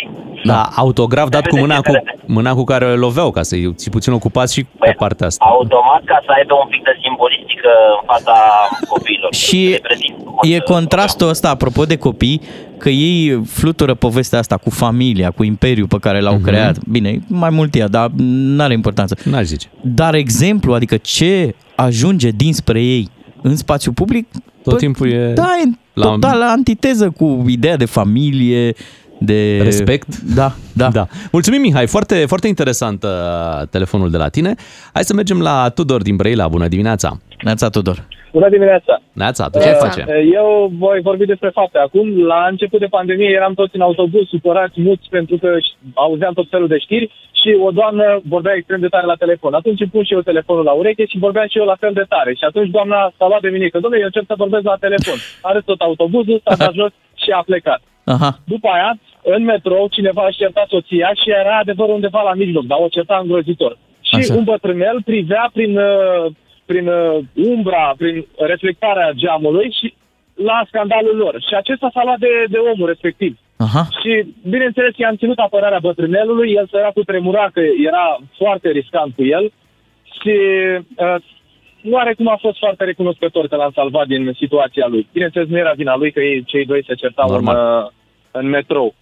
Da, autograf dat cu Repede, mâna cu, repede. mâna cu care îl loveau, ca să-i ții puțin ocupați și pe partea asta. Automat ca să aibă un pic de simbolistică în fața copiilor. Și e contrastul ăsta, apropo de copii, că ei flutură povestea asta cu familia, cu imperiul pe care l-au Mhm. creat. Bine, mai mult ea, dar nu are importanță. N-aș zice. Dar exemplu, adică ce ajunge dinspre ei în spațiu public, Tot bă, timpul e da, e la- total la antiteză cu ideea de familie, de... Respect. Da, da. Da. Mulțumim, Mihai. Foarte, foarte interesant uh, telefonul de la tine. Hai să mergem la Tudor din Brăila. Bună dimineața! Neața Tudor. Bună dimineața! Neața, tu ce Eh, faci? Eu voi vorbi despre fapte. Acum, la început de pandemie, eram toți în autobuz, supărați, muți, pentru că ș- auzeam tot felul de știri și o doamnă vorbea extrem de tare la telefon. Atunci îmi pun și eu telefonul la ureche și vorbeam și eu la fel de tare. Și atunci doamna s-a luat de mine că, domnule, eu încerc să vorbesc la telefon. Are tot autobuzul, s-a dat jos și a plecat. Aha. După aia, în metrou, cineva își certa soția și era adevărul undeva la mijloc, dar o certa îngrozitor. Și Așa. un bătrânel privea prin, uh, prin uh, umbra, prin reflectarea geamului și la scandalul lor. Și acesta s-a luat de, de omul respectiv. Aha. Și, bineînțeles, i-am ținut apărarea bătrânelului, el săracul tremura că era foarte riscant cu el și uh, nu are cum a fost foarte recunoscător că l-am salvat din situația lui. Bineînțeles, nu era vina lui că ei, cei doi se certau în, Normal. uh, în metrou.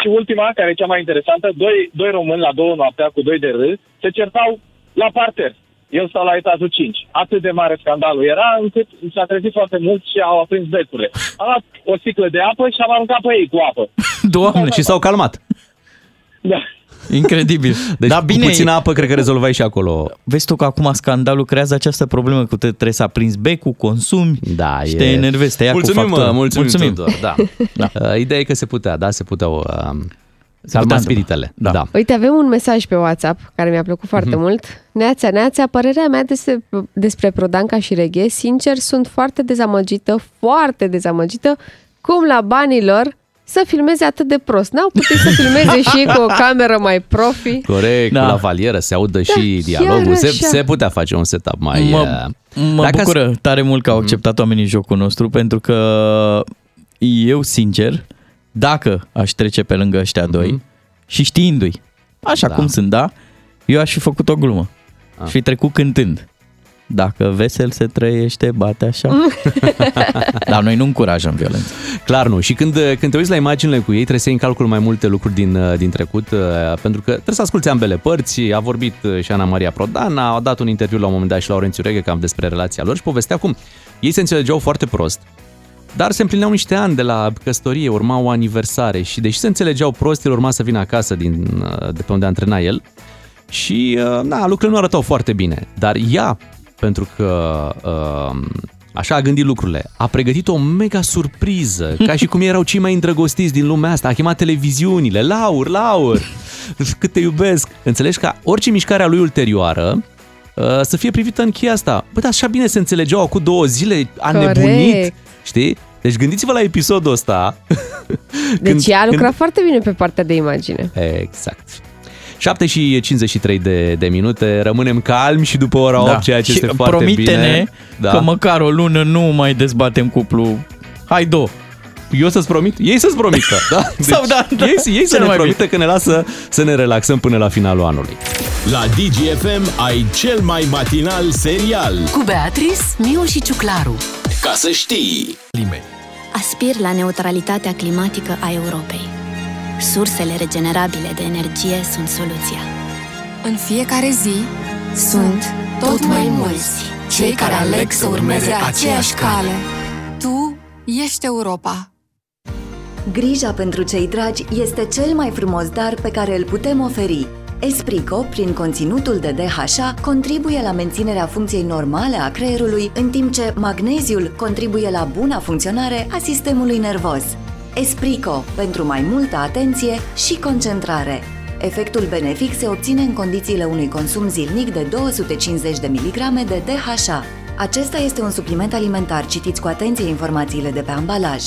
Și ultima, care e cea mai interesantă, doi, doi români la două noaptea cu doi de râs se certau la parter. El stau la etajul 5. Atât de mare scandalul era încât s-a trezit foarte mult și au aprins becurile. A luat o sticlă de apă și am aruncat pe ei cu apă. Doamne, Și s-au calmat. Da. Incredibil. Deci Dar cu bine, puțină apă cred că rezolvai și acolo. Vezi tu că acum scandalul creează această problemă cu te, trebuie să aprinzi becul, consumi Da, și e... te enervezi, te ia mulțumim, cu factură. mulțumim, mulțumim. Tudor, da. Da. Uh, Ideea e că se putea, da, se puteau uh, putea calma întâmpla. spiritele. Da. da. Uite, avem un mesaj pe WhatsApp care mi-a plăcut foarte Mhm. mult. Neața, neața, părerea mea despre, despre Prodanca și Reghe, sincer, sunt foarte dezamăgită, foarte dezamăgită, cum la banilor să filmeze atât de prost. N-au putut să filmeze și cu o cameră mai profi. Corect, Da. cu la valieră se audă și chiar dialogul. Se, așa. se putea face un setup mai... Mă, uh, mă dacă bucură tare mult că au acceptat oamenii jocul nostru pentru că eu, sincer, dacă aș trece pe lângă ăștia doi și știindu-i, așa Da. cum sunt, da, eu aș fi făcut o glumă. Și fi trecut cântând. Dacă vesel se trăiește, bate așa. Dar noi nu încurajăm violență. Clar nu. Și când, când te uiți la imaginile cu ei, trebuie să iei în calcul mai multe lucruri din, din trecut, uh, pentru că trebuie să asculti ambele părți. A vorbit uh, și Ana Maria Prodana, a dat un interviu la un moment dat și Laurențiu Reghe cam despre relația lor și povestea cum ei se înțelegeau foarte prost, dar se împlineau niște ani de la căsătorie, urma o aniversare și deși se înțelegeau prost, el urma să vină acasă din, uh, de pe unde antrena el și uh, na, lucrurile nu arătau foarte bine. Dar ea, pentru că uh, așa a gândit lucrurile, a pregătit o mega surpriză, ca și cum ei erau cei mai îndrăgostiți din lumea asta, a chemat televiziunile, Laur, Laur, cât te iubesc. Înțelegi că orice mișcare a lui ulterioară uh, să fie privită în cheia asta. Bă, dar așa bine se înțelegeau acum două zile, a Corect. nebunit, știi? Deci gândiți-vă la episodul ăsta. Deci ea a lucrat foarte bine pe partea de imagine. Exact. 7 și 53 de, de minute, rămânem calmi și după ora 8, ceea ce Da. și este foarte promite-ne bine. Da. că măcar o lună nu mai dezbatem cuplu. Hai, două. Eu să-ți promit? Ei să-ți promită, da? Deci Sau da, da. Ei, ei să Cel ne mai promită că ne lasă să ne relaxăm până la finalul anului. La DGFM ai cel mai matinal serial. Cu Beatrice, Miu și Ciuclaru. Ca să știi. Aspir la neutralitatea climatică a Europei. Sursele regenerabile de energie sunt soluția. În fiecare zi sunt tot mai mulți cei care aleg să urmeze aceeași cale. Tu ești Europa. Grija pentru cei dragi este cel mai frumos dar pe care îl putem oferi. Esprico, prin conținutul de DHA, contribuie la menținerea funcției normale a creierului, în timp ce magneziul contribuie la buna funcționare a sistemului nervos. Esprico, pentru mai multă atenție și concentrare. Efectul benefic se obține în condițiile unui consum zilnic de 250 de mg de DHA. Acesta este un supliment alimentar. Citiți cu atenție informațiile de pe ambalaj.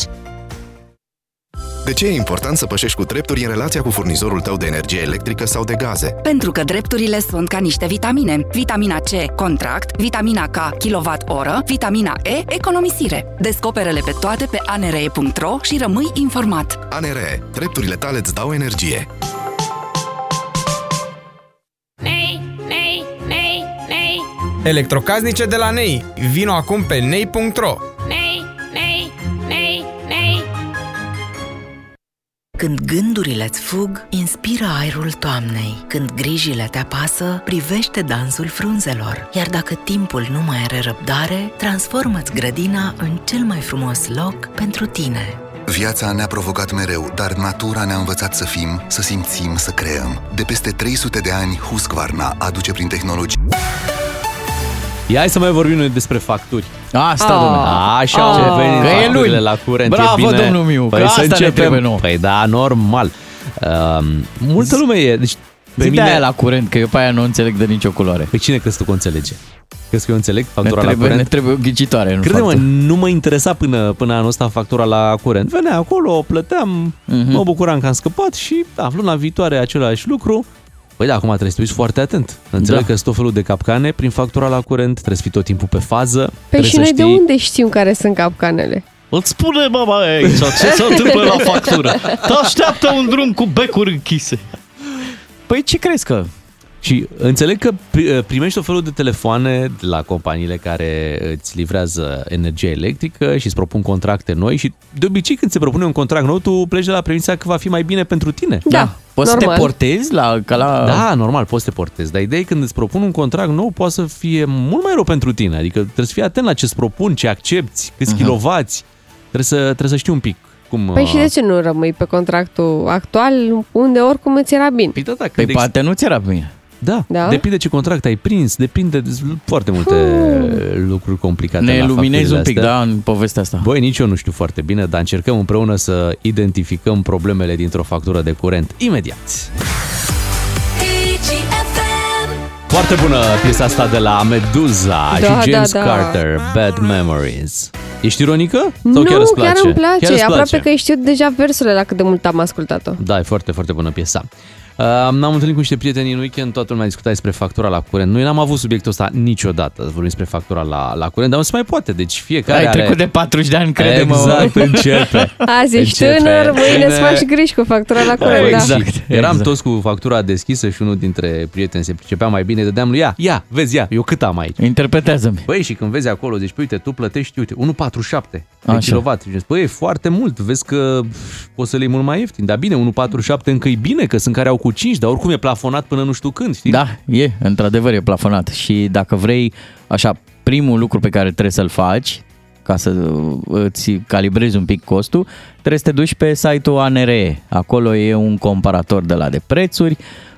De ce e important să pășești cu drepturi în relația cu furnizorul tău de energie electrică sau de gaze? Pentru că drepturile sunt ca niște vitamine. Vitamina C, contract, vitamina K, kilowatt-oră, vitamina E, economisire. Descoperele pe toate pe anre.ro și rămâi informat. ANRE. Drepturile tale îți dau energie. Nei, nei, nei, nei, Electrocasnice de la NEI. Vino acum pe nei.ro. Când gândurile îți fug, inspiră aerul toamnei. Când grijile te apasă, privește dansul frunzelor. Iar dacă timpul nu mai are răbdare, transformă-ți grădina în cel mai frumos loc pentru tine. Viața ne-a provocat mereu, dar natura ne-a învățat să fim, să simțim, să creăm. De peste 300 de ani, Husqvarna aduce prin tehnologie Ia hai să mai vorbim noi despre facturi. Asta, Ah, domnule. Așa Ah, au venit că e facturile luni. la curent. Bravo, e bine. domnul Miu, că Păi asta să ne începem. trebuie nouă. Păi da, normal. Uh, multă lume e. Deci, pe Zi mine... de aia la curent, că eu pe aia nu înțeleg de nicio culoare. Pe cine crezi tu că o înțelege? Crezi că eu înțeleg Ne factura la trebuie, curent? ne trebuie o ghicitoare, nu Crede-mă, factură. nu mă interesa până, până anul ăsta factura la curent. Venea acolo, o plăteam, Mhm. mă bucuram că am scăpat și aflu luna viitoare același lucru. Păi da, acum trebuie să fii foarte atent. Înțeleg Da. că sunt tot felul de capcane prin factura la curent, trebuie să fii tot timpul pe fază. Păi trebuie și să noi de știi... unde știm care sunt capcanele? Îți spune mama aici ce se întâmplă la factură. Te așteaptă un drum cu becuri închise. Păi ce crezi că? Și înțeleg că pri- primești tot felul de telefoane de la companiile care îți livrează energie electrică și îți propun contracte noi și de obicei când se propune un contract nou, tu pleci de la premisa că va fi mai bine pentru tine. Da. Poți să te portezi la, ca la... Da, normal, poți să te portezi, dar ideea e când îți propun un contract nou, poate să fie mult mai rău pentru tine, adică trebuie să fii atent la ce îți propun, ce accepti, câți uh-huh. kilovați, trebuie să, trebuie să știi un pic cum... Păi și de ce nu rămâi pe contractul actual unde oricum îți era bine? Păi da, da, Păi poate nu ți era bine. Da, Da? depinde ce contract ai prins, depinde de foarte multe lucruri complicate Ne la luminezi facturile un pic, astea. da, în povestea asta. Băi, nici eu nu știu foarte bine, dar încercăm împreună să identificăm problemele dintr-o factură de curent. Imediat! Foarte bună piesa asta de la Meduza Da, și James da, da. Carter, Bad Memories. Ești ironică? Sau nu, chiar îți place? chiar îmi place. Chiar îți Aproape place? că știu deja versurile la cât de mult am ascultat-o. Da, e foarte, foarte bună piesa. Uh, m-am întâlnit cu niște prieteni în weekend, toată lumea discuta despre factura la curent. Noi n-am avut subiectul ăsta niciodată, vorbim despre factura la, la curent, dar nu se mai poate, deci fiecare Ai are... trecut de 40 de ani, crede-mă. Exact, începe. Azi ești Începe. tânăr, mâine îți Bine. faci griji cu factura la curent. Da. Exact. Eram toți cu factura deschisă și unul dintre prieteni se pricepea mai bine, dădeam lui, ia, ia, vezi, ia, eu cât am aici? Interpretează-mi. Băi, și când vezi acolo, deci, uite, tu plătești, uite, 1,47 de Așa. kilowatt. Și zici, Băi, e foarte mult, vezi că pf, poți să le iei mult mai ieftin. Dar bine, 1,47 încă e bine, că sunt care au cu 5, dar oricum e plafonat până nu știu când, știi? Da, e, într-adevăr e plafonat și dacă vrei, așa, primul lucru pe care trebuie să-l faci ca să îți calibrezi un pic costul, trebuie să te duci pe site-ul ANRE. Acolo e un comparator de la de prețuri,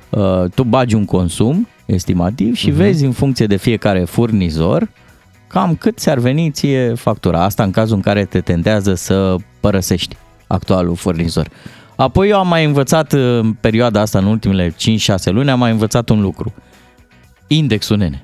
uh, tu bagi un consum estimativ și Mhm. vezi în funcție de fiecare furnizor cam cât ți-ar veni ție factura. Asta în cazul în care te tentează să părăsești actualul furnizor. Apoi eu am mai învățat în perioada asta, în ultimele 5-6 luni, am mai învățat un lucru. Indexul, nene.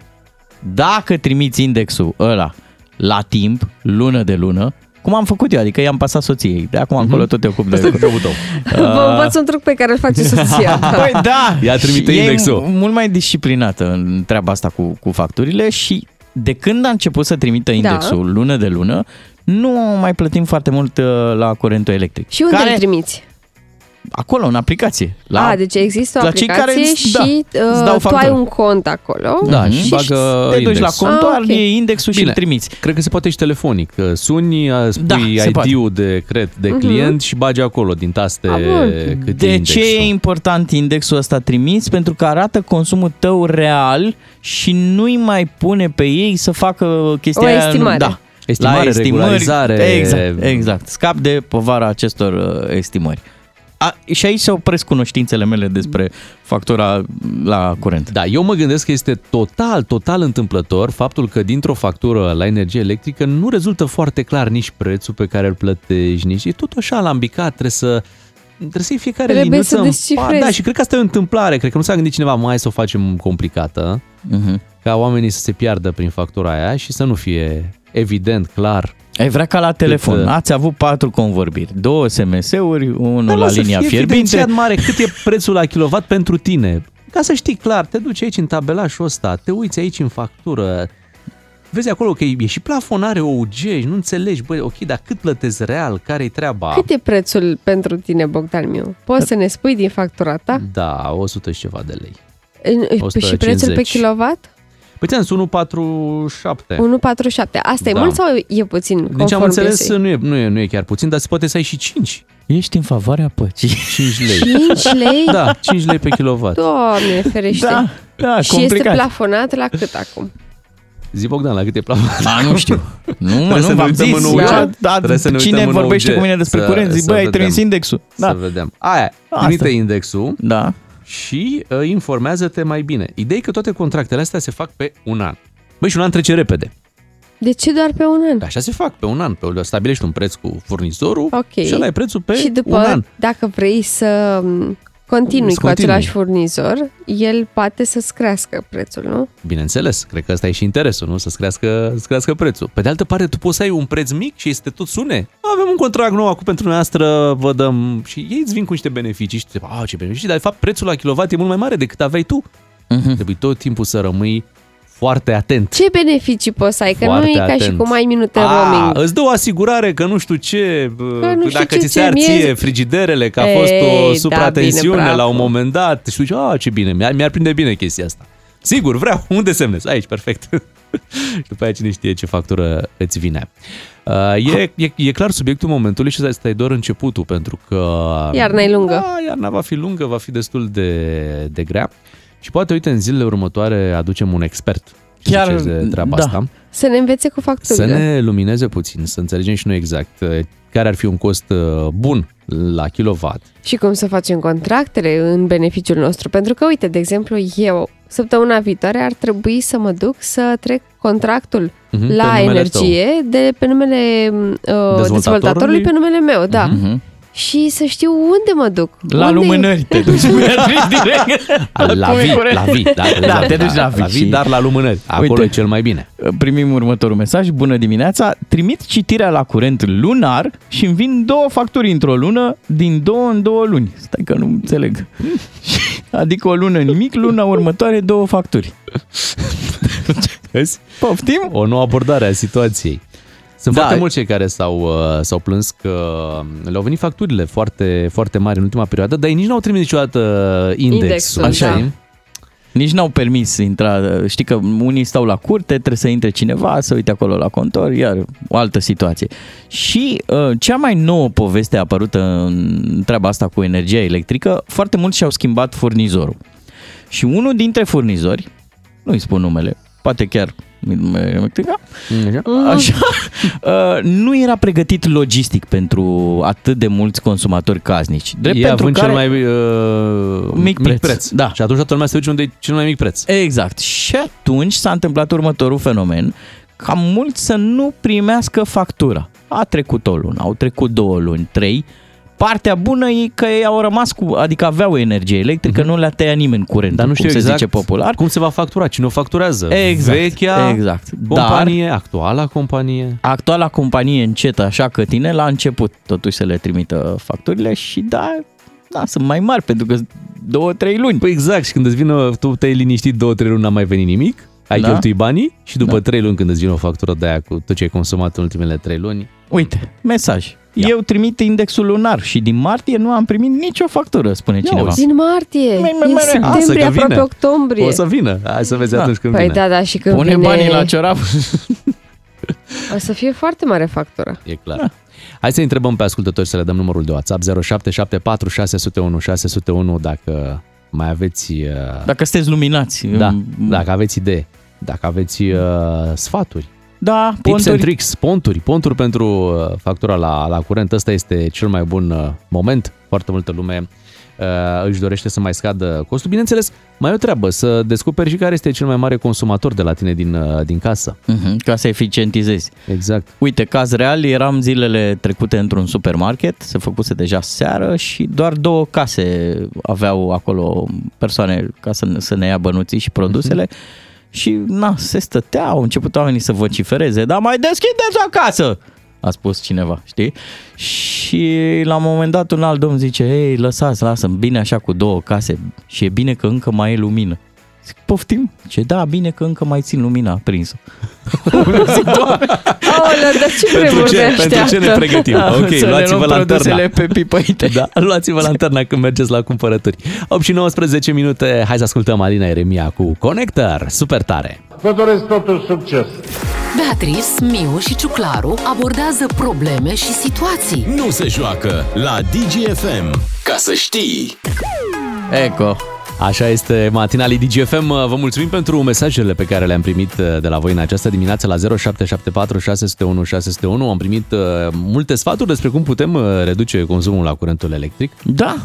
Dacă trimiți indexul ăla la timp, lună de lună, cum am făcut eu, adică i-am pasat soției. De acum încolo tot te ocup de... Asta e jobul tău. Vă învăț un truc pe care îl face soția. Păi da! Ea trimite Și e indexul. mult mai disciplinată în treaba asta cu, cu facturile și de când a început să trimită indexul da. lună de lună, nu mai plătim foarte mult uh, la curentul electric. Și unde care îl trimiți? Acolo, în aplicație. La, A, deci există o la cei aplicație care, și da, îți uh, dau tu ai factură. un cont acolo. Da, Mhm. și Și bagă te duci index. la contoar, Ah, ok. iei indexul și Bine, îl trimiți. Cred că se poate și telefonic. că Suni, a, spui Da, se poate. ID-ul de cred de Mhm. client și bagi acolo din taste Ah, bun. cât e De indexul. ce e important indexul ăsta trimis? Pentru că arată consumul tău real și nu-i mai pune pe ei să facă chestia O aia- estimare. Da. Estimare, La regularizare. Exact, exact. Scap de povara acestor uh, estimări. A, și aici se opresc cunoștințele mele despre factura la curent. Da, eu mă gândesc că este total, total întâmplător faptul că dintr-o factură la energie electrică nu rezultă foarte clar nici prețul pe care îl plătești, nici... E tot așa alambicat, trebuie să... Trebuie să iei fiecare Trebuie liniuță să în descifrezi. part. Da, și cred că asta e o întâmplare. Cred că nu s-a gândit cineva mai să o facem complicată, Uh-huh. ca oamenii să se piardă prin factura aia și să nu fie evident, clar. Ai vrea ca la telefon. uh, Ați avut patru convorbiri, două SMS-uri, unul Dar la nu, să linia fie fierbinte. evidențiat mare cât e prețul la kilowatt pentru tine. Ca să știi clar, te duci aici în tabelașul ăsta, te uiți aici în factură, vezi acolo că e și plafonare OUG și nu înțelegi, băi, ok, dar cât plătesc real, care-i treaba? Cât e prețul pentru tine, Bogdan miu? Poți să ne spui din factura ta? Da, 100 și ceva de lei. În- 150. Și prețul pe kilowatt? Păi ți-am zis 1,47. 1,47. Asta e Da. mult sau e puțin? Deci am conform înțeles, piesei? nu e, nu, e, nu e chiar puțin, dar se poate să ai și 5. Ești în favoarea păcii. 5 lei. 5 lei? Da, 5 lei pe kilowatt. Doamne, ferește. Da, da, și complicat. este plafonat la cât acum? Zi Bogdan, la cât e plafonat? Ba, nu știu. Nu, mă, Trebuie nu să ne v-am uităm zis. în OUG. Da, da, Trebuie să ne cine uităm în vorbește OUG. cu mine despre Să- curent, zic, să băi, ai vedem. trimis indexul. Da. Să vedem. Aia, Asta. trimite indexul Da. Și uh, informează-te mai bine. Ideea e că toate contractele astea se fac pe un an. Băi, și un an trece repede. De ce doar pe un an? Așa se fac, pe un an. Pe, stabilești un preț cu furnizorul Ok. și ăla e prețul pe și după, un an. dacă vrei să m, continui Să cu continui. același furnizor, el poate să-ți crească prețul, nu? Bineînțeles, cred că ăsta e și interesul, nu? Să-ți crească, să crească prețul. Pe de altă parte, tu poți să ai un preț mic și este tot sune. Avem un contract nou acum pentru noastră, vă dăm... Și ei îți vin cu niște beneficii și tu zici, a, ce beneficii, dar de fapt prețul la kilowatt e mult mai mare decât aveai tu. Mhm. Trebuie tot timpul să rămâi foarte atent. Ce beneficii poți să ai? Că Foarte nu e ca și atent. cum ai minute A, roaming. îți dă o asigurare că nu știu ce, Că nu știu dacă ce, ți se ce, arție mie- frigiderele, că a Ei, fost o da, supratensiune bine, la un bravo. moment dat și tu zici, a, ce bine, mi-ar, mi-ar prinde bine chestia asta. Sigur, vreau, unde semnez? Aici, perfect. și după aia cine știe ce factură îți vine. Uh, e, e, e clar subiectul momentului și ăsta e doar începutul, pentru că... Iarna e lungă. Da, iarna va fi lungă, va fi destul de, de grea. Și poate, uite, în zilele următoare aducem un expert. Ce Chiar, ziceți de treaba da. asta? Să ne învețe cu Să facturile. ne lumineze puțin, să înțelegem și noi exact uh, care ar fi un cost uh, bun la kilowatt. Și cum să facem contractele în beneficiul nostru. Pentru că, uite, de exemplu, eu, săptămâna viitoare, ar trebui să mă duc să trec contractul Mhm, pe la numele energie de pe numele uh, dezvoltatorului pe numele meu, da. Mhm. Și să știu unde mă duc. La unde lumânări te duci, Beatrice, direct. La vi, la vi, da, Da, exact, te duci la vi. la vi, și- dar la lumânări. Acolo Uite. e cel mai bine. Primim următorul mesaj. Bună dimineața! Trimit citirea la curent lunar și îmi vin două facturi într-o lună, din două în două luni. Stai că nu înțeleg. adică o lună nimic, luna următoare două facturi. Vezi? Poftim? O nouă abordare a situației. Sunt Da. foarte mulți cei care s-au, uh, s-au plâns că le-au venit facturile foarte, foarte mari în ultima perioadă, dar ei nici n-au trimis niciodată indexul. Indexul, Așa da. e. Nici n-au permis intra, știi că unii stau la curte, trebuie să intre cineva, să uite acolo la contor, iar o altă situație. Și uh, cea mai nouă poveste apărută în treaba asta cu energia electrică, foarte mulți și-au schimbat furnizorul. Și unul dintre furnizori, nu-i spun numele, poate chiar electrica, așa, uh, nu era pregătit logistic pentru atât de mulți consumatori casnici. Drept E pentru având care... cel mai uh, Mic preț, da. Și atunci toată lumea se duce unde e cel mai mic preț. Exact. Și atunci s-a întâmplat următorul fenomen, ca mulți să nu primească factura. A trecut o lună, au trecut două luni, trei. Partea bună e că ei au rămas cu, adică aveau energie electrică, nu le-a tăiat nimeni curent, Mhm. Dar nu știu cum se exact zice popular. cum se va factura, cine o facturează. Exact, Vechea exact. companie, actuala companie. Actuala companie încet așa că tine la început totuși să le trimită facturile și da, da, sunt mai mari pentru că două, trei luni. Păi exact, și când îți vină, tu te-ai liniștit două, trei luni, n-a mai venit nimic, ai Da. da. cheltuit banii și după Da. da. trei luni când îți vine o factură de aia cu tot ce ai consumat în ultimele trei luni, Uite, mesaj. Eu trimit indexul lunar și din martie nu am primit nicio factură, spune cineva. Din martie, mai, în mai. septembrie, Lasă că aproape vine. octombrie. O să vină. Hai să vezi Da. atunci când Păi vine. da, da, și când Pune vine... banii la ciorap. O să fie foarte mare factură. E clar. Hai să întrebăm pe ascultători să le dăm numărul de WhatsApp 0774 601 601 dacă mai aveți... uh, Dacă sunteți luminați. Da, um, dacă aveți idee, dacă aveți uh, sfaturi. Da, Tips and ponturi. tricks, ponturi, ponturi pentru uh, factura la, la curent. Ăsta este cel mai bun uh, moment. Foarte multă lume uh, își dorește să mai scadă costul. Bineînțeles, mai e o treabă, să descoperi și care este cel mai mare consumator de la tine din, uh, din casă. Mhm, ca să eficientizezi. Exact. Uite, caz real, eram zilele trecute într-un supermarket, se făcuse deja seară și doar două case aveau acolo persoane ca să, ne- să ne ia bănuții și produsele. Și, na, se stătea, au început oamenii să vocifereze, dar mai deschideți o casă! A spus cineva, știi? Și la un moment dat un alt domn zice, ei, lăsați, lasă bine așa cu două case și e bine că încă mai e lumină. Zic, poftim? Ce da, bine că încă mai țin lumina aprinsă. Aoleu, dar ce Pentru vremuri ce, ne pentru ce așteaptă? ne pregătim? Ok, Să ne luați-vă luăm lanterna. produsele pe pipăite. Da, luați-vă lanterna când mergeți la cumpărături. 8 și 19 minute, hai să ascultăm Alina Eremia cu Connector, super tare. Vă doresc totul succes! Beatrice, Miu și Ciuclaru abordează probleme și situații. Nu se joacă la DGFM. Ca să știi. Eco. Așa este matinalii DGFM. Vă mulțumim pentru mesajele pe care le-am primit uh, de la voi în această dimineață la 0774 601 601. Am primit uh, multe sfaturi despre cum putem uh, reduce consumul la curentul electric. Da,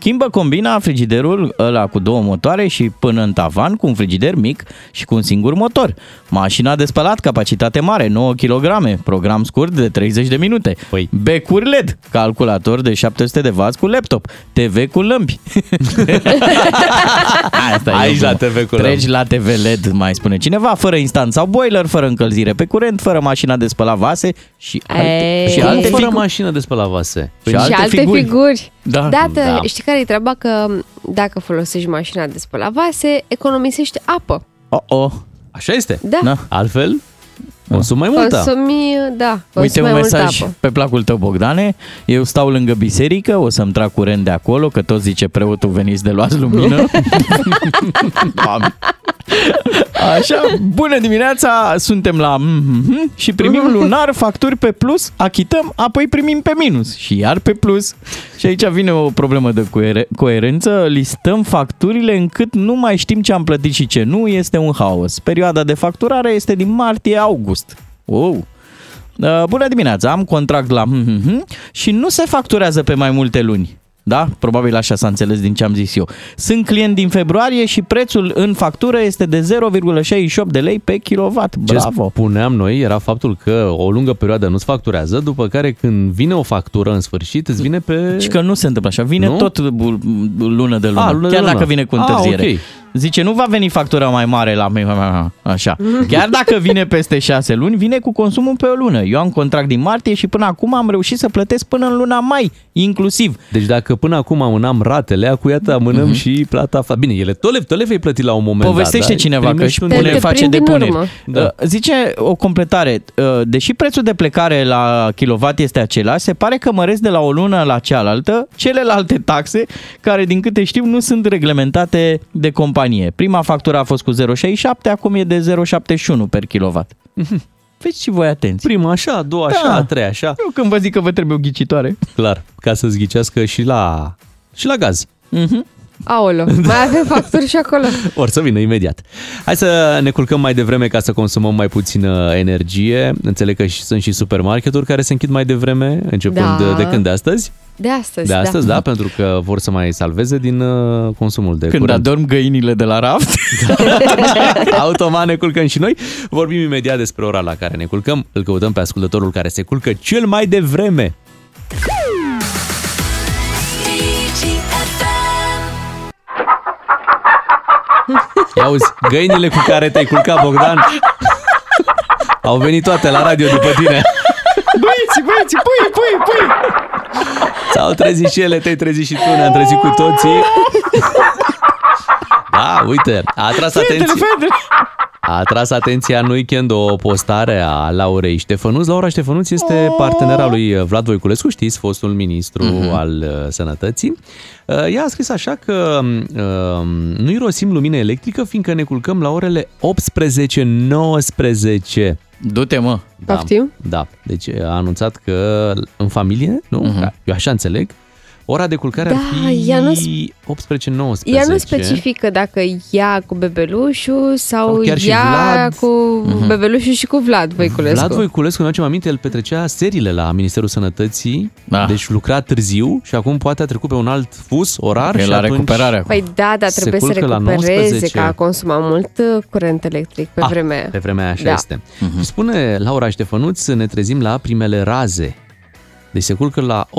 Schimbă combina frigiderul ăla cu două motoare și până în tavan cu un frigider mic și cu un singur motor. Mașina de spălat, capacitate mare, 9 kg, program scurt de 30 de minute. Păi. Becuri LED, calculator de 700 de W cu laptop, TV cu lămpi. Asta e Aici bună. la TV cu Treci la TV LED, mai spune cineva, fără instant sau boiler, fără încălzire pe curent, fără mașina de spălat vase și alte, Ei. și Cum alte fără figuri. mașină de spălat vase. Și și alte alte figuri. figuri. Da. Dată, Da. știi care e treaba? Că dacă folosești mașina de spălat vase, economisești apă. Oh, oh. Așa este. Da. Na. Altfel, consum mai multă. Consumi, da, consumi Uite mai un multă mesaj apă. pe placul tău, Bogdane. Eu stau lângă biserică, o să-mi trag curent de acolo, că tot zice preotul veniți de luați lumină. Doamne. Așa, bună dimineața, suntem la mhm și primim lunar facturi pe plus, achităm, apoi primim pe minus și iar pe plus. Și aici vine o problemă de coere- coerență, listăm facturile încât nu mai știm ce am plătit și ce nu, este un haos. Perioada de facturare este din martie-august. Wow! Uh, Bună dimineața, am contract la mhm și nu se facturează pe mai multe luni. Da? Probabil așa s-a înțeles din ce am zis eu. Sunt client din februarie și prețul în factură este de 0,68 de lei pe kilowatt. Ce Bravo! spuneam noi era faptul că o lungă perioadă nu-ți facturează, după care când vine o factură în sfârșit, îți vine pe... Și că nu se întâmplă așa, vine Nu? tot bu- lună de lună, A, lună de chiar lună. dacă vine cu A, întârziere. Ok. Zice, nu va veni factura mai mare la mine, așa. Chiar dacă vine peste șase luni, vine cu consumul pe o lună. Eu am contract din martie și până acum am reușit să plătesc până în luna mai, inclusiv. Deci dacă până acum amânam ratele, acu iată amânăm și plata... Fa... Bine, ele tot le, tot le vei plăti la un moment Mhm. Povestește dat. da? cineva că Primești și un- pune, te face prind din depuneri. urmă. Da. Uh, Zice o completare, uh, deși prețul de plecare la kilowatt este același, se pare că măresc de la o lună la cealaltă celelalte taxe care, din câte știu, nu sunt reglementate de companie. Prima factură a fost cu 0,67, acum e de 0,71 per kilowatt. Fiți și voi atenți. Prima așa, a doua așa, Da. a treia așa. Eu când vă zic că vă trebuie o ghicitoare. Clar, ca să-ți ghicească și la, și la gaz. Mhm. Aolo, mai avem facturi și acolo. Or să vină imediat. Hai să ne culcăm mai devreme ca să consumăm mai puțină energie. Înțeleg că și- sunt și supermarketuri care se închid mai devreme, începând Da. de când de astăzi. De astăzi, De astăzi, da. da, pentru că vor să mai salveze din uh, consumul de Când curent. adorm găinile de la raft. Automat ne culcăm și noi. Vorbim imediat despre ora la care ne culcăm. Îl căutăm pe ascultătorul care se culcă cel mai devreme. Auzi, găinile cu care te-ai culcat, Bogdan, au venit toate la radio după tine. Băieți, băieți, pui, pui, pui! S-au trezit și ele, te-ai trezit și tu, ne-am trezit cu toții. Da, uite, a atras Fetele, atenție. fetele! A atras atenția în weekend o postare a Laurei Ștefănuț. Laura Ștefănuț este partenera lui Vlad Voiculescu, știți, fostul ministru Mhm. al uh, sănătății. Uh, Ea a scris așa că uh, nu irosim lumină electrică fiindcă ne culcăm la orele 18-19. Du-te, mă! Da, Poftim? Da, deci a anunțat că în familie, nu? Mhm. Eu așa înțeleg, ora de culcare Da, ar fi ea nu 18-19. Ea nu specifică dacă ea cu bebelușul sau, Sau chiar și ea Vlad. cu Mhm. bebelușul și cu Vlad Voiculescu. Vlad Voiculescu, nu aminte, el petrecea seriile la Ministerul Sănătății, Da. deci lucra târziu și acum poate a trecut pe un alt fus orar E și la atunci... recuperare acum. Păi da, dar Se trebuie să culcă la recupereze 19. că a consumat mult uh, curent electric pe Ah, vremea aia. Pe vremea aia așa Da. este. Și spune Laura Ștefănuț, ne trezim la primele raze. Deci se culcă la 18-19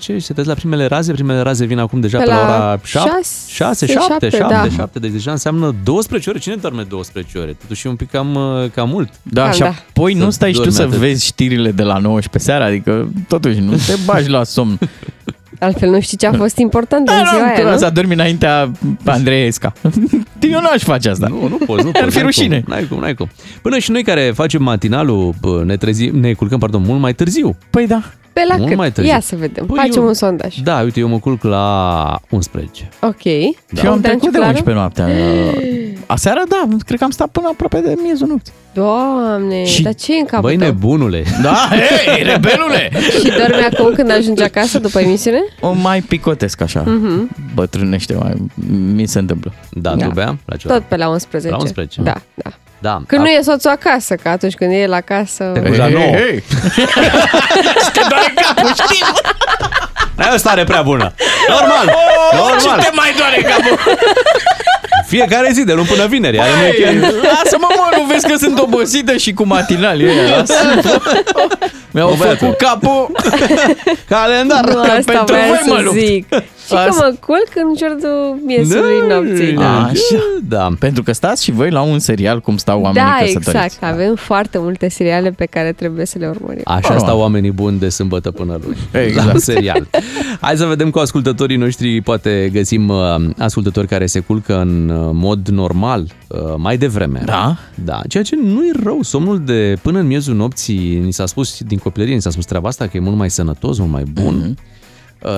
și se trezesc la primele raze. Primele raze vin acum deja Pe pe, la, la ora 7, șase, 6, 7, șapte, 7, da. 7. Deci deja înseamnă 12 ore. Cine doarme 12 ore? Totuși e un pic cam, uh, cam mult. Da, și da. apoi nu Să stai și tu dormi să atât. vezi știrile de la 19 seara, adică totuși nu te bagi la somn. Altfel nu știi ce a fost important Da, în ziua nu, aia, să nu? dormi înaintea Andreesca. Eu nu aș face asta. Nu, nu poți, nu Ar poți. fi n-ai rușine. Cum, n-ai cum, n-ai cum. Până și noi care facem matinalul, bă, ne, trezim, ne culcăm, pardon, mult mai târziu. Păi da. Pe la Mult mai cât? târziu. Ia să vedem. Păi Facem eu- un sondaj. Da, uite, eu mă culc la 11. Ok. Și eu am Bogdan trecut de Ciuclaru? 11 noaptea. Aseară, da, cred că am stat până aproape de miezul nopții. Doamne, Și- dar ce e în capul Băi, tău? nebunule! Da, hei, rebelule! Și dormi acum când ajungi acasă după emisiune? O mai picotesc așa. Mhm. Bătrânește, mai, mi se întâmplă. Da, Da. tu bea? La ce oră? Tot pe la 11. La 11? Da, da. Da. Când nu e soțul acasă, că atunci când e el acasă... Te culci la 9. Te doare capul, știi? Aia o stare prea bună. Normal. Oh, Normal. Ce te mai doare capul? Fiecare zi, de luni până vineri. Are în Hai, weekend. Lasă-mă, mă, nu vezi că sunt obosită și cu matinali ăia, lasă Mi-au Bă, băiatul. făcut capul Calendar. Nu, asta pentru vreau voi mă să lupt. Zic. Și că Asta. mă culc în jurul miezului nopții. Da. Așa. Da. Pentru că stați și voi la un serial cum stau oamenii Da, căsătoriți. exact. Avem foarte multe seriale pe care trebuie să le urmărim. Așa Normal. stau oamenii buni de sâmbătă până luni. Exact. La un serial. Hai să vedem cu ascultătorii noștri, poate găsim uh, ascultători care se culcă în uh, mod normal uh, mai devreme. Da? Da, ceea ce nu e rău. Somnul de până în miezul nopții, ni s-a spus din copilărie, ni s-a spus treaba asta, că e mult mai sănătos, mult mai bun. Mhm. Mm-hmm.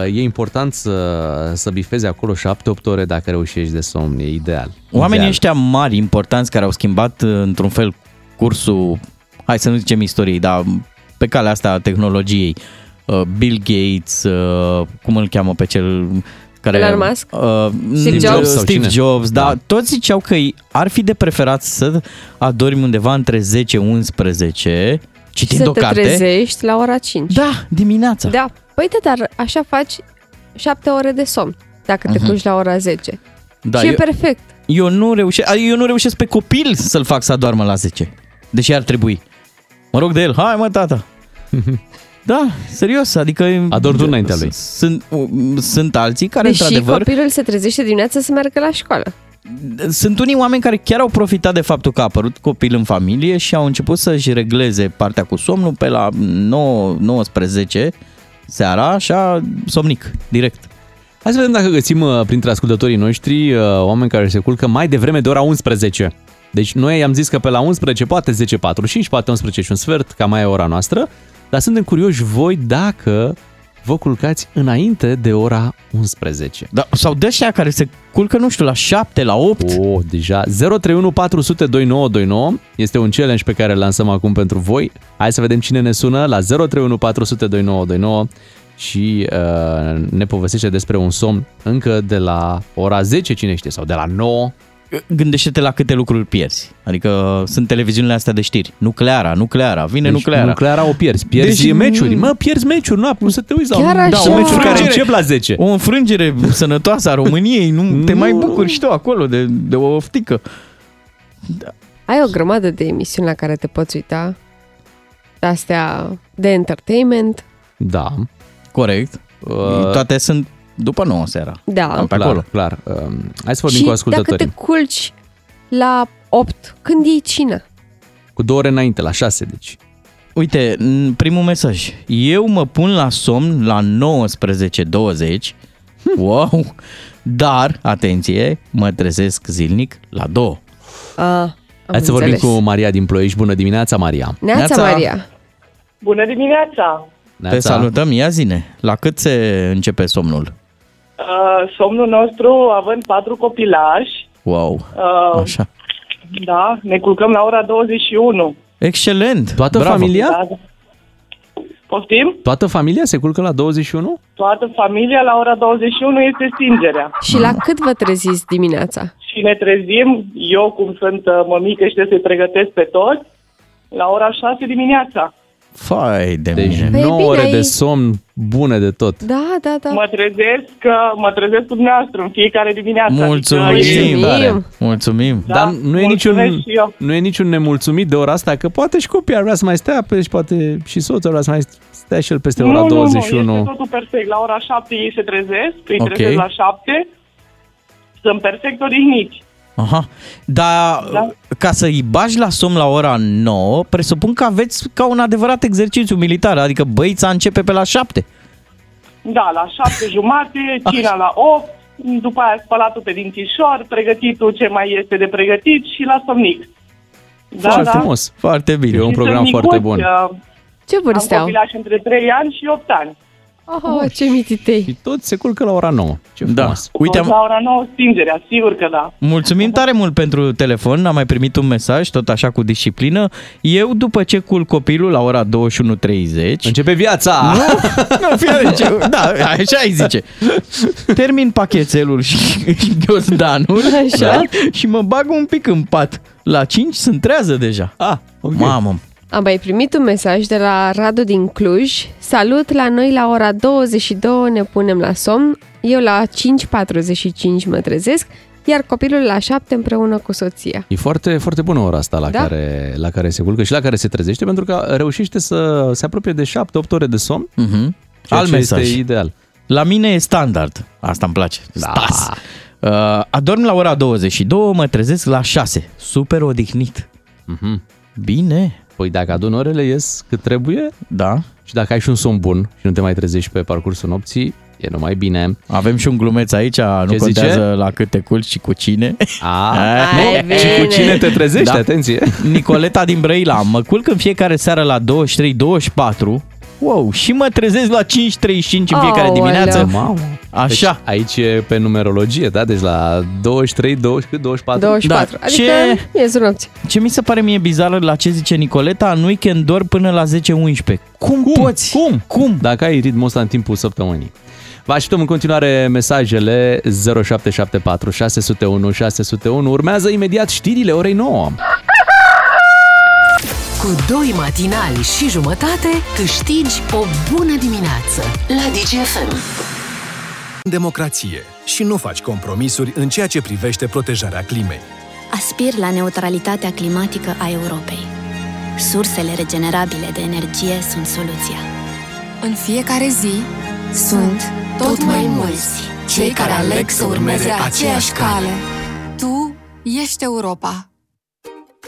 E important să, să bifezi acolo 7-8 ore dacă reușești de somn, e ideal. Oamenii ideal. ăștia mari, importanți, care au schimbat uh, într-un fel cursul, hai să nu zicem istoriei, dar pe calea asta a tehnologiei, uh, Bill Gates, uh, cum îl cheamă pe cel care... Elon Musk? Uh, Steve Jobs? sau Steve cine? Jobs, da. Da. Toți ziceau că ar fi de preferat să adormi undeva între 10-11, citind să o te carte. trezești la ora 5. Da, dimineața. Da. Păi da, dar așa faci 7 ore de somn dacă te Mhm. culci la ora 10. Da, și e eu- perfect. Eu nu, reușesc, eu nu reușesc pe copil să-l fac să adormă la 10. Deși ar trebui. Mă rog de el, hai mă tata. Da, serios, adică... Ador tu înaintea lui. Sunt, sunt alții care, Deși într-adevăr, copilul se trezește dimineața să meargă la școală. Sunt unii oameni care chiar au profitat de faptul că a apărut copil în familie și au început să-și regleze partea cu somnul pe la 9, 19 seara, așa, somnic, direct. Hai să vedem dacă găsim uh, printre ascultătorii noștri uh, oameni care se culcă mai devreme de ora 11. Deci noi am zis că pe la 11, poate 10.45, poate 11 și un sfert, cam mai e ora noastră, dar suntem curioși voi dacă vă culcați înainte de ora 11. Da, sau de ăștia care se culcă, nu știu, la 7, la 8. Oh, deja. 031 400 2929 este un challenge pe care îl lansăm acum pentru voi. Hai să vedem cine ne sună la 031 400 2929 și uh, ne povestește despre un somn încă de la ora 10, cine știe, sau de la 9. Gândește-te la câte lucruri pierzi. Adică sunt televiziunile astea de știri. Nucleara, nucleara, vine Deci nucleara. nucleara o pierzi. Pierzi Deci, meciuri. Mă, pierzi meciuri. Nu, cum să te uiți la Chiar un, așa? da, un meciuri care încep la 10. O înfrângere sănătoasă a României, nu te mai bucuri și tu acolo de, de o oftică. Ai o grămadă de emisiuni la care te poți uita. Astea de entertainment. Da. Corect. Uh, Toate sunt după 9 seara. Da. Pe clar, acolo. clar. Uh, hai să vorbim și cu dacă te ascultătorii. culci la 8, când iei cină? Cu două ore înainte, la 6, deci. Uite, n- primul mesaj. Eu mă pun la somn la 19.20. Wow! Dar, atenție, mă trezesc zilnic la 2. Ah, Hai să vorbim înțeles. cu Maria din Ploiești. Bună dimineața, Maria! Neața, Maria. Bună dimineața! Te salutăm, ia zine. La cât se începe somnul? Uh, somnul nostru, având patru copilași, Wow, uh, așa. da, ne culcăm la ora 21. Excelent! Toată Bravo. familia? Da, da. Poftim? Toată familia se culcă la 21? Toată familia la ora 21 este stingerea. Și la cât vă treziți dimineața? Și ne trezim, eu cum sunt uh, mămică și trebuie să-i pregătesc pe toți, la ora 6 dimineața. Fai de Deci mine. Păi 9 bine, ore ai- de somn bune de tot. Da, da, da. Mă trezesc, uh, mă trezesc cu dumneavoastră în fiecare dimineață. Mulțumim, Adică, tare. Mulțumim. Da, Dar nu e, niciun, mulțumesc și eu. nu e niciun nemulțumit de ora asta, că poate și copiii ar vrea să mai stea, pe, și poate și soțul ar vrea să mai stea și el peste ora nu, 21. Nu, nu, este totul perfect. La ora 7 ei se trezesc, îi Ok. trezesc la 7, sunt perfect odihniți. Aha. Dar Da. ca să-i bagi la somn la ora 9, presupun că aveți ca un adevărat exercițiu militar, adică băița începe pe la 7. Da, la 7 jumate, cina la 8, după aia spălatul pe dințișor, pregătitul ce mai este de pregătit și la somnic. Da, foarte da. frumos, foarte bine. E un Și program sunt foarte micuți, bun. uh, Ce vârste Am au? copilași între 3 ani și 8 ani. Oh, ce mititei. Și toți se culcă la ora 9. Ce Da. frumos. Uite, Tot am, la ora 9 stingerea, sigur că da. mulțumim tare mult pentru telefon, am mai primit un mesaj, tot așa cu disciplină. Eu, după ce culc copilul la ora 21.30... Începe viața! Nu, nu fii atent ce... Da, așa îi zice. Termin pachetelul și, și ghiozdanul Așa. Da? și mă bag un pic în pat. La 5 sunt trează deja. Ah, ok. Mamă, Am mai primit un mesaj de la Radu din Cluj. Salut, la noi la ora 22 ne punem la somn. Eu la 5.45 mă trezesc, iar copilul la 7 împreună cu soția. E foarte, foarte bună ora asta la, Da. care, la care se culcă și la care se trezește, pentru că reușește să se apropie de 7-8 ore de somn. Mhm. ceea Alt ce mesaj. Este ideal. La mine e standard. Asta îmi place. Da. Stas. Uh, adorm la ora 22, mă trezesc la 6. Super odihnit. Mhm. Bine. Păi dacă adun orele, ies cât trebuie. Da. Și dacă ai și un somn bun și nu te mai trezești pe parcursul nopții, e numai bine. Avem și un glumeț aici, nu Ce contează zice? la cât te culci și cu cine. A, Hai, nu, și cu bine. cine te trezești, Da. atenție. Nicoleta din Brăila, mă culc în fiecare seară la 23-24. Wow, și mă trezesc la 5.35 în fiecare Aoleu. dimineață. Mamă. Așa. Deci, aici e pe numerologie, da? Deci la 23, 20, cât? 24? 24. Da. Adică Ce- miezul nopții. Ce mi se pare mie bizară la ce zice Nicoleta, în weekend doar până la 10-11. Cum, Cum? poți? Cum? Cum? Dacă ai ritmul ăsta în timpul săptămânii. Vă așteptăm în continuare mesajele 0774 601 601. Urmează imediat știrile orei 9. Cu doi matinali și jumătate câștigi o bună dimineață la DGFM. democrație și nu faci compromisuri în ceea ce privește protejarea climei. Aspir la neutralitatea climatică a Europei. Sursele regenerabile de energie sunt soluția. În fiecare zi sunt tot mai mulți cei care aleg să urmeze aceeași cale. Tu ești Europa.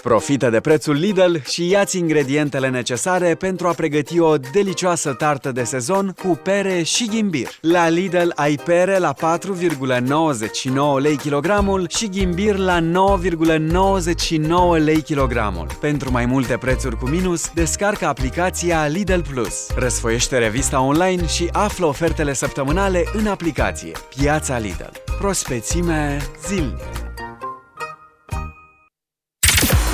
Profită de prețul Lidl și ia-ți ingredientele necesare pentru a pregăti o delicioasă tartă de sezon cu pere și ghimbir. La Lidl ai pere la 4,99 lei kilogramul și ghimbir la 9,99 lei kilogramul. Pentru mai multe prețuri cu minus, descarcă aplicația Lidl Plus. Răsfoiește revista online și află ofertele săptămânale în aplicație. Piața Lidl. Prospețime zilnic.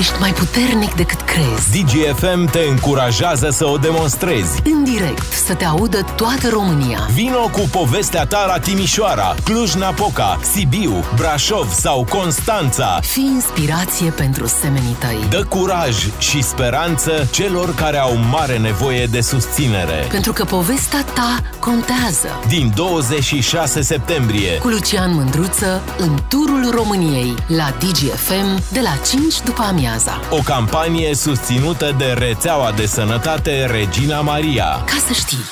Ești mai puternic decât crezi. DGFM te încurajează să o demonstrezi. În direct să te audă toată România. Vino cu povestea ta la Timișoara, Cluj-Napoca, Sibiu, Brașov sau Constanța. Fii inspirație pentru semenii tăi. Dă curaj și speranță celor care au mare nevoie de susținere. Pentru că povestea ta contează. Din 26 septembrie, Cu Lucian Mândruță în turul României la DGFM de la 5 după amiaza. o campanie susținută de rețeaua de sănătate Regina Maria. Ca să știi.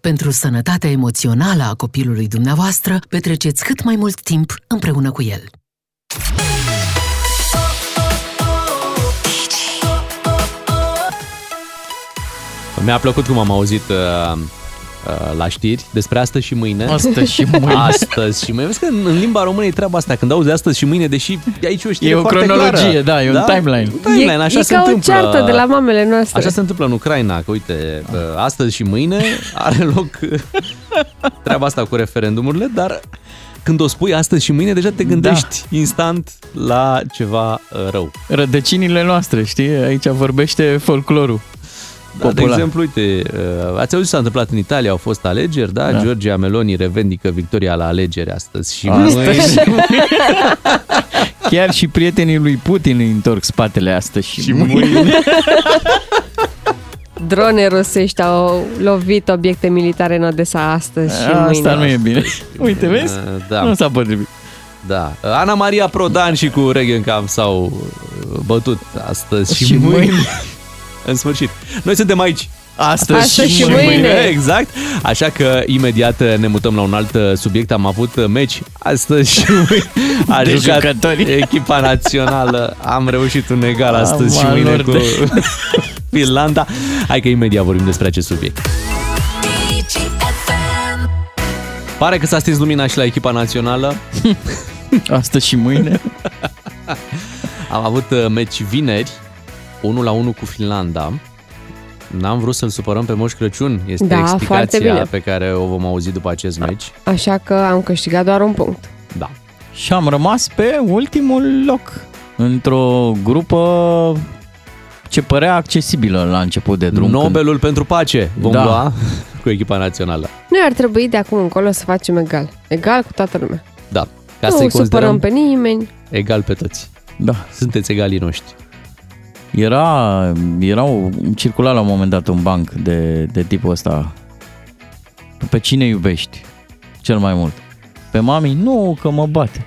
Pentru sănătatea emoțională a copilului dumneavoastră, petreceți cât mai mult timp împreună cu el. Mi-a plăcut cum am auzit uh, uh, la știri despre astăzi și mâine. Astăzi și mâine. Astăzi și mâine. Vezi că în, în limba română e treaba asta. Când auzi astăzi și mâine, deși aici o știre E o foarte cronologie, clară. da, e un timeline. Un timeline, așa e, se e ca întâmplă. o ceartă de la mamele noastre. Așa se întâmplă în Ucraina, că uite, uh, astăzi și mâine are loc uh, treaba asta cu referendumurile, dar când o spui astăzi și mâine, deja te gândești da. instant la ceva uh, rău. Rădăcinile noastre, știi? Aici vorbește folclorul. Da, de popular. exemplu, uite, uh, ați auzit ce s-a întâmplat în Italia, au fost alegeri, da? Da. da. Georgia Meloni revendică victoria la alegeri astăzi și Astăzi mâine. și Chiar și prietenii lui Putin îi întorc spatele astăzi și, Și mâine. mâine. Drone rusești au lovit obiecte militare în Odessa astăzi și mâine. Asta nu e bine. Uite, vezi? Uh, Da. Nu s-a potrivit. Da. Ana Maria Prodan și cu Regencamp s-au uh, bătut astăzi și, Și mâine. mâine. în sfârșit. Noi suntem aici. Astăzi, Astăzi și mâine. Exact. Așa că imediat ne mutăm la un alt uh, subiect. Am avut meci astăzi și mâine. A De jucat jucători. echipa națională. Am reușit un egal astăzi și Am mâine alor cu de- Finlanda. Hai că imediat vorbim despre acest subiect. Pare că s-a stins lumina și la echipa națională. Astăzi și mâine. Am avut uh, meci vineri, 1 la 1 cu Finlanda. N-am vrut să-l supărăm pe Moș Crăciun. Este Da, foarte explicația bine. pe care o vom auzi după acest meci. Așa că am câștigat doar un punct. Da. Și am rămas pe ultimul loc într-o grupă ce părea accesibilă la început de drum. Nobelul pentru pace vom Da. lua cu echipa națională. Noi ar trebui de acum încolo să facem egal. Egal cu toată lumea. Da. Ca nu să-i supărăm considerăm pe nimeni. egal pe toți. Da. Sunteți egalii noștri. Era, era o, circula la un moment dat un banc de, de tipul ăsta. Pe cine iubești cel mai mult? Pe mami? Nu, că mă bate.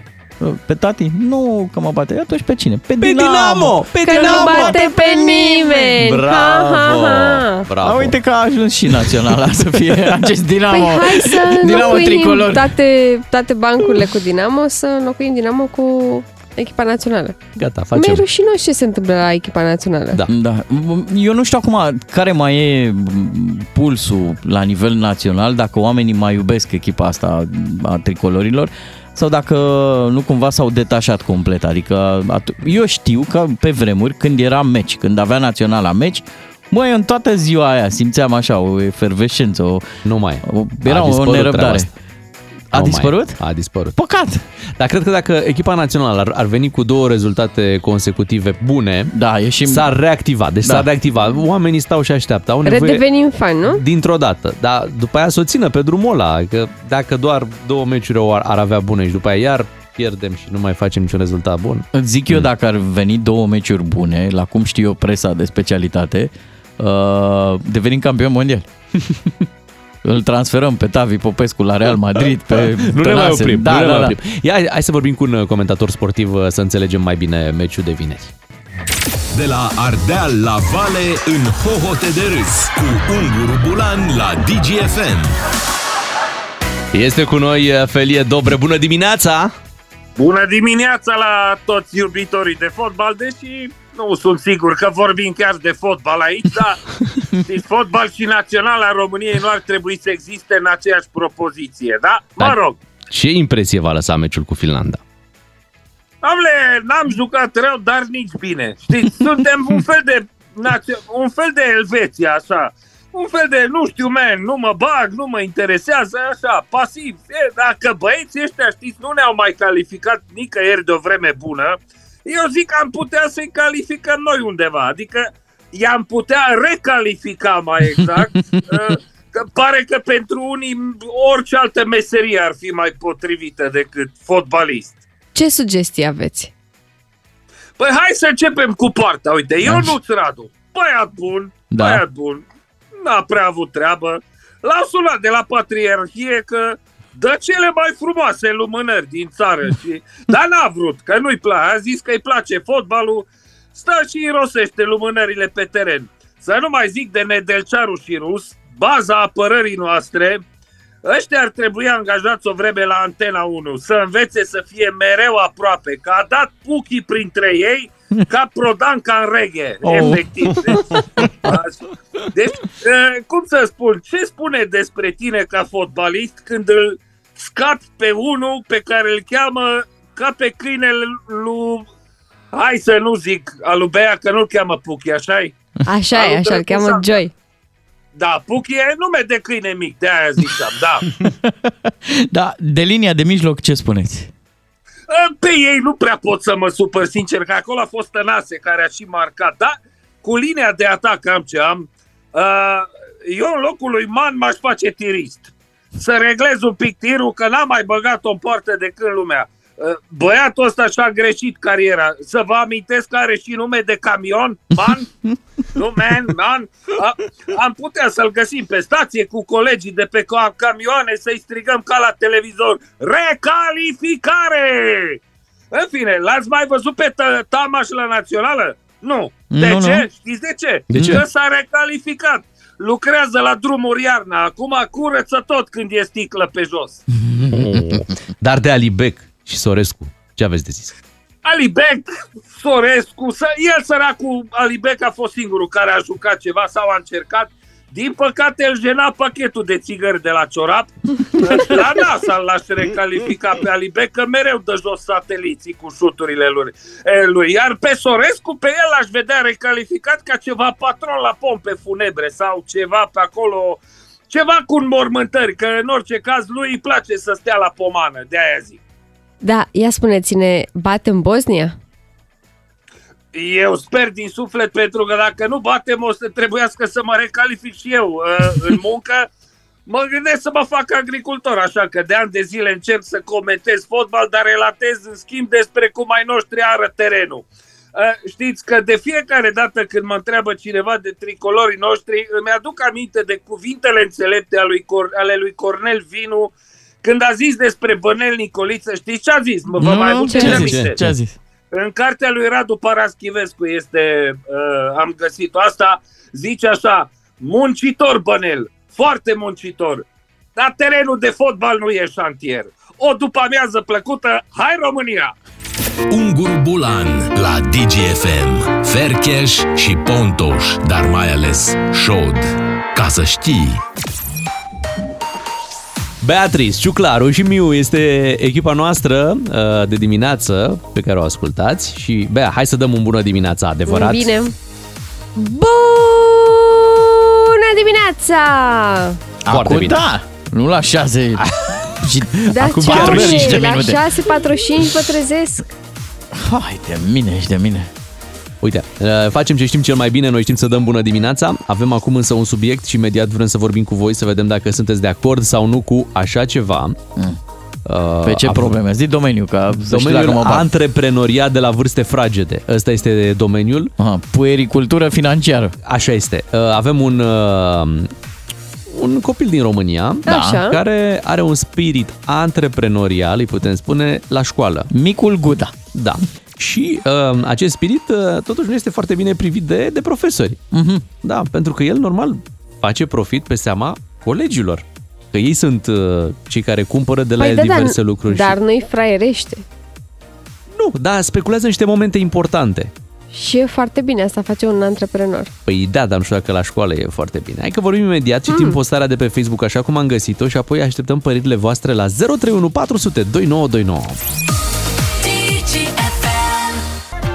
Pe tati? Nu, că mă bate. Atunci pe cine? Pe, Pe Dinamo! Pe Că nu bate pe nimeni! Bravo! Ha, ha, ha. Bravo! A, uite că a ajuns și naționala să fie acest Dinamo. Păi hai să Dinamo înlocuim tricolor. toate, toate bancurile cu Dinamo, să înlocuim Dinamo cu echipa națională. Gata, Mi-e facem. rușinos ce se întâmplă la echipa națională. Da. Da. Eu nu știu acum care mai e pulsul la nivel național, dacă oamenii mai iubesc echipa asta a tricolorilor sau dacă nu cumva s-au detașat complet. Adică atu- eu știu că pe vremuri când era meci, când avea național la meci, Măi, în toată ziua aia simțeam așa o efervescență, o, Nu mai. o, era A o dispărut treaba nerăbdare. asta. A Nu dispărut? Mai. A dispărut. Păcat! Dar cred că dacă echipa națională ar, ar veni cu două rezultate consecutive bune, da, ieșim... s-ar reactiva. Deci Da. s-ar reactiva. Oamenii stau și așteaptă. Au nevoie Redevenim fan, nu? dintr-o dată. Dar după aia să o țină pe drumul ăla. Că dacă doar două meciuri ar, ar avea bune și după aia iar pierdem și nu mai facem niciun rezultat bun. Îți zic eu dacă ar veni două meciuri bune, la cum știu eu presa de specialitate, uh, devenim campion mondial. Îl transferăm pe Tavi Popescu la Real Madrid, pe Nu ne mai Tănase. oprim. Da, nu ne da, mai da. oprim. Ia, hai să vorbim cu un comentator sportiv uh, să înțelegem mai bine meciul de vineri. De la Ardeal la Vale în hohote de râs cu Unguru Bulan la DGFM. Este cu noi uh, Felie Dobre. Bună dimineața! Bună dimineața la toți iubitorii de fotbal, deși nu sunt sigur că vorbim chiar de fotbal aici, dar știți, fotbal și naționala României nu ar trebui să existe în aceeași propoziție, da? Mă Dar rog, Ce impresie va lăsa meciul cu Finlanda? Amle, n-am jucat rău, dar nici bine. Știți, suntem un fel de, națio- un fel de Elveția, așa. Un fel de, nu știu, man, nu mă bag, nu mă interesează, așa, pasiv. E, dacă băieții ăștia, știți, nu ne-au mai calificat nicăieri de o vreme bună, eu zic că am putea să-i calificăm noi undeva. Adică i-am putea recalifica mai exact. Uh, Că pare că pentru unii orice altă meserie ar fi mai potrivită decât fotbalist. Ce sugestii aveți? Păi hai să începem cu poarta. Uite, eu nu-ți Radu. Băiat bun, Da. băiat bun. N-a prea avut treabă. L-au sunat de la Patriarhie că dă cele mai frumoase lumânări din țară. Și... Dar n-a vrut, că nu-i place. A zis că îi place fotbalul. Stă și irosește lumânările pe teren. Să nu mai zic de Nedelcearu și Rus, baza apărării noastre, Ăștia ar trebui angajați o vreme la Antena 1, să învețe să fie mereu aproape, că a dat Puchi printre ei ca Prodanca în reghe, Oh. efectiv. Deci, așa. deci uh, cum să spun, ce spune despre tine ca fotbalist când îl scapi pe unul pe care îl cheamă ca pe câinele lui, hai să nu zic, al lui Bea, că nu-l cheamă Puchi, așa-i? Așa Al e, lui așa îl Drăguț cheamă Sanda. Joy. Da, Puchi e nume de câine mic, de aia ziceam, da. Da, de linia de mijloc ce spuneți? Pe ei nu prea pot să mă supăr, sincer, că acolo a fost Tănase care a și marcat, dar cu linia de atac am ce am. Uh, eu în locul lui Man m-aș face tirist. Să reglez un pic tirul, că n-am mai băgat-o în poartă de când lumea. Uh, Băiatul ăsta și-a greșit cariera. Să vă amintesc că are și nume de camion, Man? nu, man, man. A, am putea să-l găsim pe stație cu colegii de pe ca- camioane să-i strigăm ca la televizor. Recalificare! În fine, l-ați mai văzut pe Tă- Tamaș la Națională? Nu. De Nu, ce? nu. Știți de ce? De ce? Că s-a recalificat. Lucrează la drumuri iarna, acum curăță tot când e sticlă pe jos. Dar de Alibec și Sorescu, ce aveți de zis? Alibec, Sorescu, să, el săracul Alibec a fost singurul care a jucat ceva sau a încercat. Din păcate îl jena pachetul de țigări de la ciorap. La NASA l-aș recalifica pe Alibec, că mereu dă jos sateliții cu șuturile lui. e, lui. Iar pe Sorescu, pe el aș vedea recalificat ca ceva patron la pompe funebre sau ceva pe acolo, ceva cu înmormântări, că în orice caz lui îi place să stea la pomană, de aia zic. Da, ia spuneți-ne, bate în Bosnia? Eu sper din suflet pentru că dacă nu batem o să trebuiască să mă recalific și eu uh, în muncă. Mă gândesc să mă fac agricultor, așa că de ani de zile încerc să comentez fotbal, dar relatez în schimb despre cum ai noștri ară terenul. Uh, știți că de fiecare dată când mă întreabă cineva de tricolorii noștri, îmi aduc aminte de cuvintele înțelepte ale lui, Cor- ale lui Cornel Vinu când a zis despre Bănel Nicoliță, știți ce a zis? Mă, vă Nu, mai ce aduceți a aminte? zis? Ce a zis? În cartea lui Radu Paraschivescu este, uh, am găsit asta, zice așa, muncitor Bănel, foarte muncitor, dar terenul de fotbal nu e șantier. O după amiază plăcută, hai România! Ungur Bulan la DGFM. Fercheș și Pontoș, dar mai ales Șod. Ca să știi... Beatrice, Ciuclaru și Miu este echipa noastră uh, de dimineață pe care o ascultați și Bea, hai să dăm un bună dimineața adevărat. Bine. Bună dimineața! Foarte Acum bine. da, nu la 6 și Da, acum ce 45 de la minute. 6.45 vă trezesc. Hai de mine și de mine. Uite, uh, facem ce știm cel mai bine, noi știm să dăm bună dimineața. Avem acum însă un subiect și imediat vrem să vorbim cu voi, să vedem dacă sunteți de acord sau nu cu așa ceva. Mm. Uh, Pe ce avem- probleme? Zi domeniul, ca să știu dacă Domeniul mă bag. antreprenoriat de la vârste fragede. Ăsta este domeniul. Aha, puericultură financiară. Așa este. Uh, Avem un, uh, un copil din România Așa. care are un spirit antreprenorial, îi putem spune, la școală. Micul Guda. Da. Și uh, acest spirit uh, totuși nu este foarte bine privit de, de profesori. Mhm. Da, pentru că el normal face profit pe seama colegilor. Că ei sunt uh, cei care cumpără de la el da, diverse dar, lucruri. dar și... nu-i fraierește. Nu, da, speculează niște momente importante. Și e foarte bine, asta face un antreprenor. Păi da, dar nu știu dacă la școală e foarte bine. Hai că vorbim imediat, citim postarea de pe Facebook așa cum am găsit-o și apoi așteptăm părerile voastre la 031 400 2929.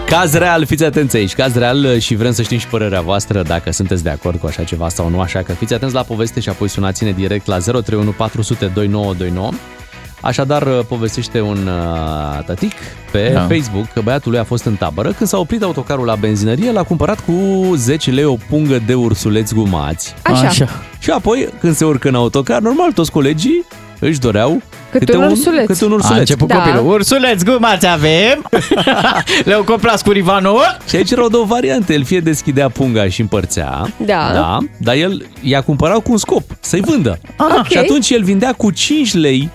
Caz real, fiți atenți aici, caz real și vrem să știm și părerea voastră dacă sunteți de acord cu așa ceva sau nu, așa că fiți atenți la poveste și apoi sunați-ne direct la 031 400 2929. Așadar, povestește un uh, tătic pe Da. da. Facebook că băiatul lui a fost în tabără. Când s-a oprit autocarul la benzinărie, l-a cumpărat cu 10 lei o pungă de ursuleți gumați. Așa. Așa. Și apoi, când se urcă în autocar, normal, toți colegii își doreau Câte un ursuleț. Câte un A ursuleț. început Da. copilul. Ursuleți gumați avem. Le-au comprat cu Rivanul. Și aici erau două variante. El fie deschidea punga și împărțea, Da. da dar el i-a cumpărat cu un scop, să-i vândă. Ok. Și atunci el vindea cu 5 lei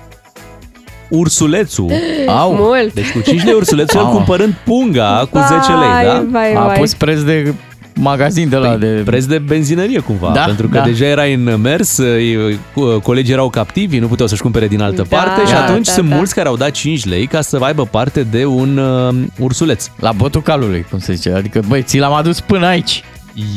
ursulețul. Au. Mult. Deci cu 5 lei ursulețul, el Au. cumpărând punga cu 10 lei, Vai, da? Vai, A vai. pus preț de magazin de la de... Preț de benzinărie cumva, Da, pentru că da. deja erai în mers, e, cu- colegii erau captivi, nu puteau să-și cumpere din altă Da, parte și da, atunci da, sunt da. mulți care au dat 5 lei ca să aibă parte de un uh, ursuleț. La botul calului, cum se zice. Adică, băi, ți l-am adus până aici.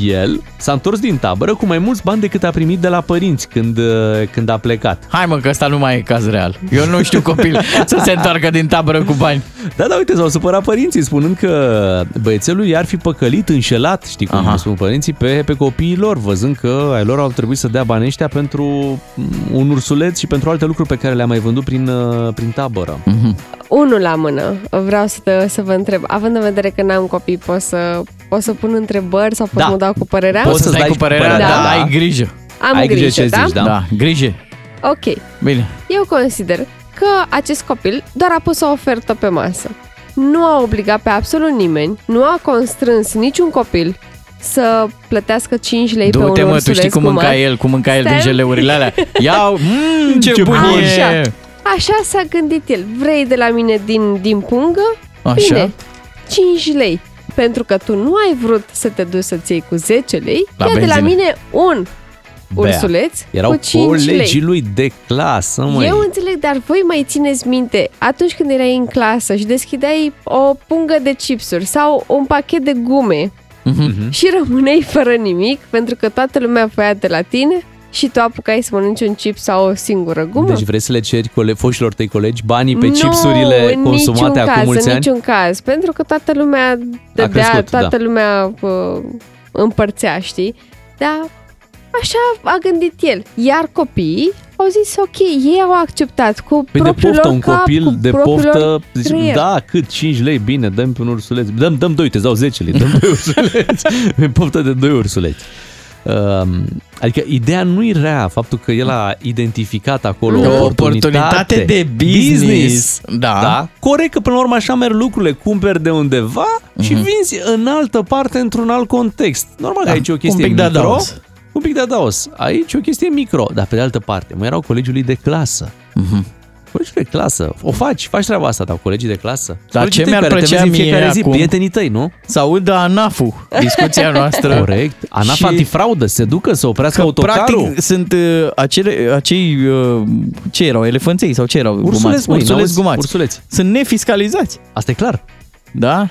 El s-a întors din tabără cu mai mulți bani decât a primit de la părinți când, uh, când a plecat. Hai mă, că ăsta nu mai e caz real. Eu nu știu copil să se întoarcă din tabără cu bani. Da, da, uite, s-au supărat părinții spunând că băiețelul i-ar fi păcălit, înșelat, știi cum Aha. spun părinții, pe, pe copiii lor, văzând că ai lor au trebuit să dea banii ăștia pentru mm, un ursuleț și pentru alte lucruri pe care le-a mai vândut prin, uh, prin tabără. Mhm. Unul la mână. Vreau să, te, să vă întreb. Având în vedere că n-am copii, pot să, pot să pun întrebări sau pot Da. să mă dau cu părerea? Poți să-ți dai cu părerea, Da. dar ai grijă. Am Ai grijă, grijă ce da? zici, da? Da, grijă. Ok. Bine. Eu consider că acest copil doar a pus o ofertă pe masă. Nu a obligat pe absolut nimeni, nu a constrâns niciun copil să plătească 5 lei pe un Du-te mă, tu ursuleț știi cum cu mânca mari. el, cum mânca el din Stai. geleurile alea. Ia, mmm, ce, Ce bun bun e! Așa. Așa s-a gândit el. Vrei de la mine din, din pungă? Așa. Bine, 5 lei. Pentru că tu nu ai vrut să te duci să-ți iei cu 10 lei, La ia de la benzină. mine un Bea. ursuleț Erau cu 5 colegii lei. lui de clasă, măi. Eu înțeleg, dar voi mai țineți minte atunci când erai în clasă și deschideai o pungă de chipsuri sau un pachet de gume Mhm. și rămâneai fără nimic pentru că toată lumea voia de la tine și tu apucai să mănânci un chip sau o singură gumă? Deci vrei să le ceri cole- foșilor tăi colegi banii pe nu, chipsurile în consumate niciun acum caz, mulți în ani? niciun caz, pentru că toată lumea dădea, crescut, toată da. lumea uh, împărțea, știi? Dar așa a gândit el. Iar copiii au zis, ok, ei au acceptat cu Păi de propriul poftă, lor un cap, copil cu de propriul poftă, lor zici, creier. da, cât 5 lei, bine, dăm pe un ursuleț. Dăm, dăm 2, te dau 10 lei, dăm 2 ursuleți. Pe poftă de 2 ursuleți. Um, adică ideea nu e rea, faptul că el a identificat acolo O o oportunitate de business. Da. da. Corect că până la urmă așa merg lucrurile, cumperi de undeva și vinzi în altă parte într-un alt context. Normal că Mhm. Da, aici e o chestie un pic de micro, adaos. un pic de adaos. Aici e o chestie micro, dar pe de altă parte, mai erau colegii lui de clasă. Mhm. Colegii de clasă. O faci, faci treaba asta, dar colegii de clasă. Dar Colegii ce tăi mi-ar care te plăcea vezi în mie fiecare zi, acum? prietenii tăi, nu? Să audă ANAF-ul, discuția noastră. Corect. ANAF Și- antifraudă, se ducă să oprească Că autocarul. practic sunt uh, acele, acei, uh, ce erau, elefanței sau ce erau? Ursuleți, gumați? măi, Ursuleți n-auzi? gumați. Ursuleți. Sunt nefiscalizați. Asta e clar. Da?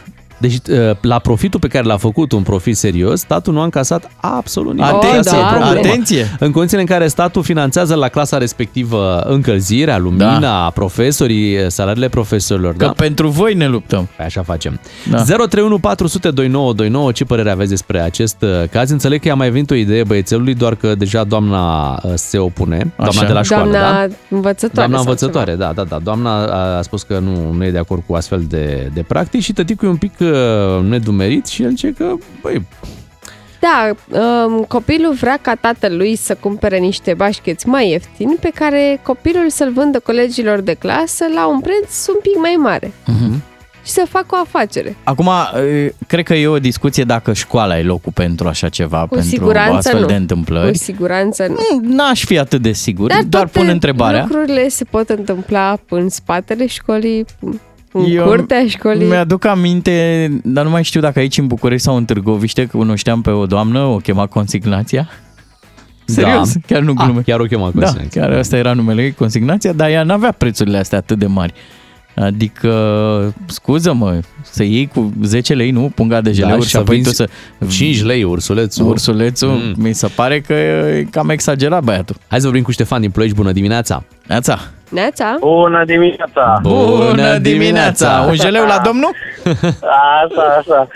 Deci, uh, la profitul pe care l-a făcut, un profit serios, statul nu a încasat absolut nimic. Atenție, Asta e problema. atenție! În condițiile în care statul finanțează la clasa respectivă încălzirea, lumina, da. profesorii, salariile profesorilor. Că da? pentru voi ne luptăm. Păi așa facem. Da. 031 400 2929, ce părere aveți despre acest uh, caz? Înțeleg că i-a mai venit o idee băiețelului, doar că deja doamna uh, se opune, doamna Așa. de la școală, Doamna da? învățătoare. Doamna sau învățătoare, da, da, da. Doamna a spus că nu, nu e de acord cu astfel de, de practici și tăticul e un pic uh, nedumerit și el zice că, băi, Da, um, copilul vrea ca tatălui să cumpere niște bașcheți mai ieftini pe care copilul să-l vândă colegilor de clasă la un preț un pic mai mare Mhm. și să facă o afacere. Acum, uh, cred că e o discuție dacă școala e locul pentru așa ceva, Cu pentru siguranță astfel nu. de Cu întâmplări. siguranță nu. N-aș fi atât de sigur, dar, doar toate pun întrebarea. lucrurile se pot întâmpla în spatele școlii, în Eu curtea școlii. Mi-aduc aminte, dar nu mai știu dacă aici în București sau în Târgoviște, că cunoșteam pe o doamnă, o chema Consignația. Serios, Da. chiar nu Ah, glume. chiar o chema Da, Consignația. chiar asta era numele ei, Consignația, dar ea n-avea prețurile astea atât de mari. Adică, scuză-mă, să iei cu 10 lei, nu? Punga de geleuri Da, și și apoi tu vinzi să... 5 lei ursulețul. Ursulețul, mm. mi se pare că e cam exagerat băiatul. Hai să vorbim cu Ștefan din Ploiești, bună dimineața! Neața! Neața? Bună dimineața! Bună dimineața! Un jeleu la domnul? Așa, așa.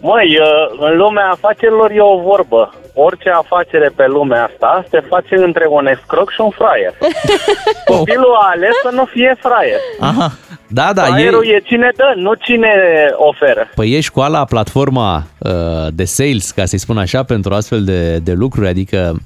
Măi, uh, în lumea afacerilor e o vorbă. Orice afacere pe lumea asta se face între un escroc și un fraier. Copilul a ales să nu fie fraier. Aha. Da, da, e, Fraierul e cine dă, nu cine oferă. păi e școala, platforma uh, de sales, ca să-i spun așa, pentru astfel de, de lucruri, adică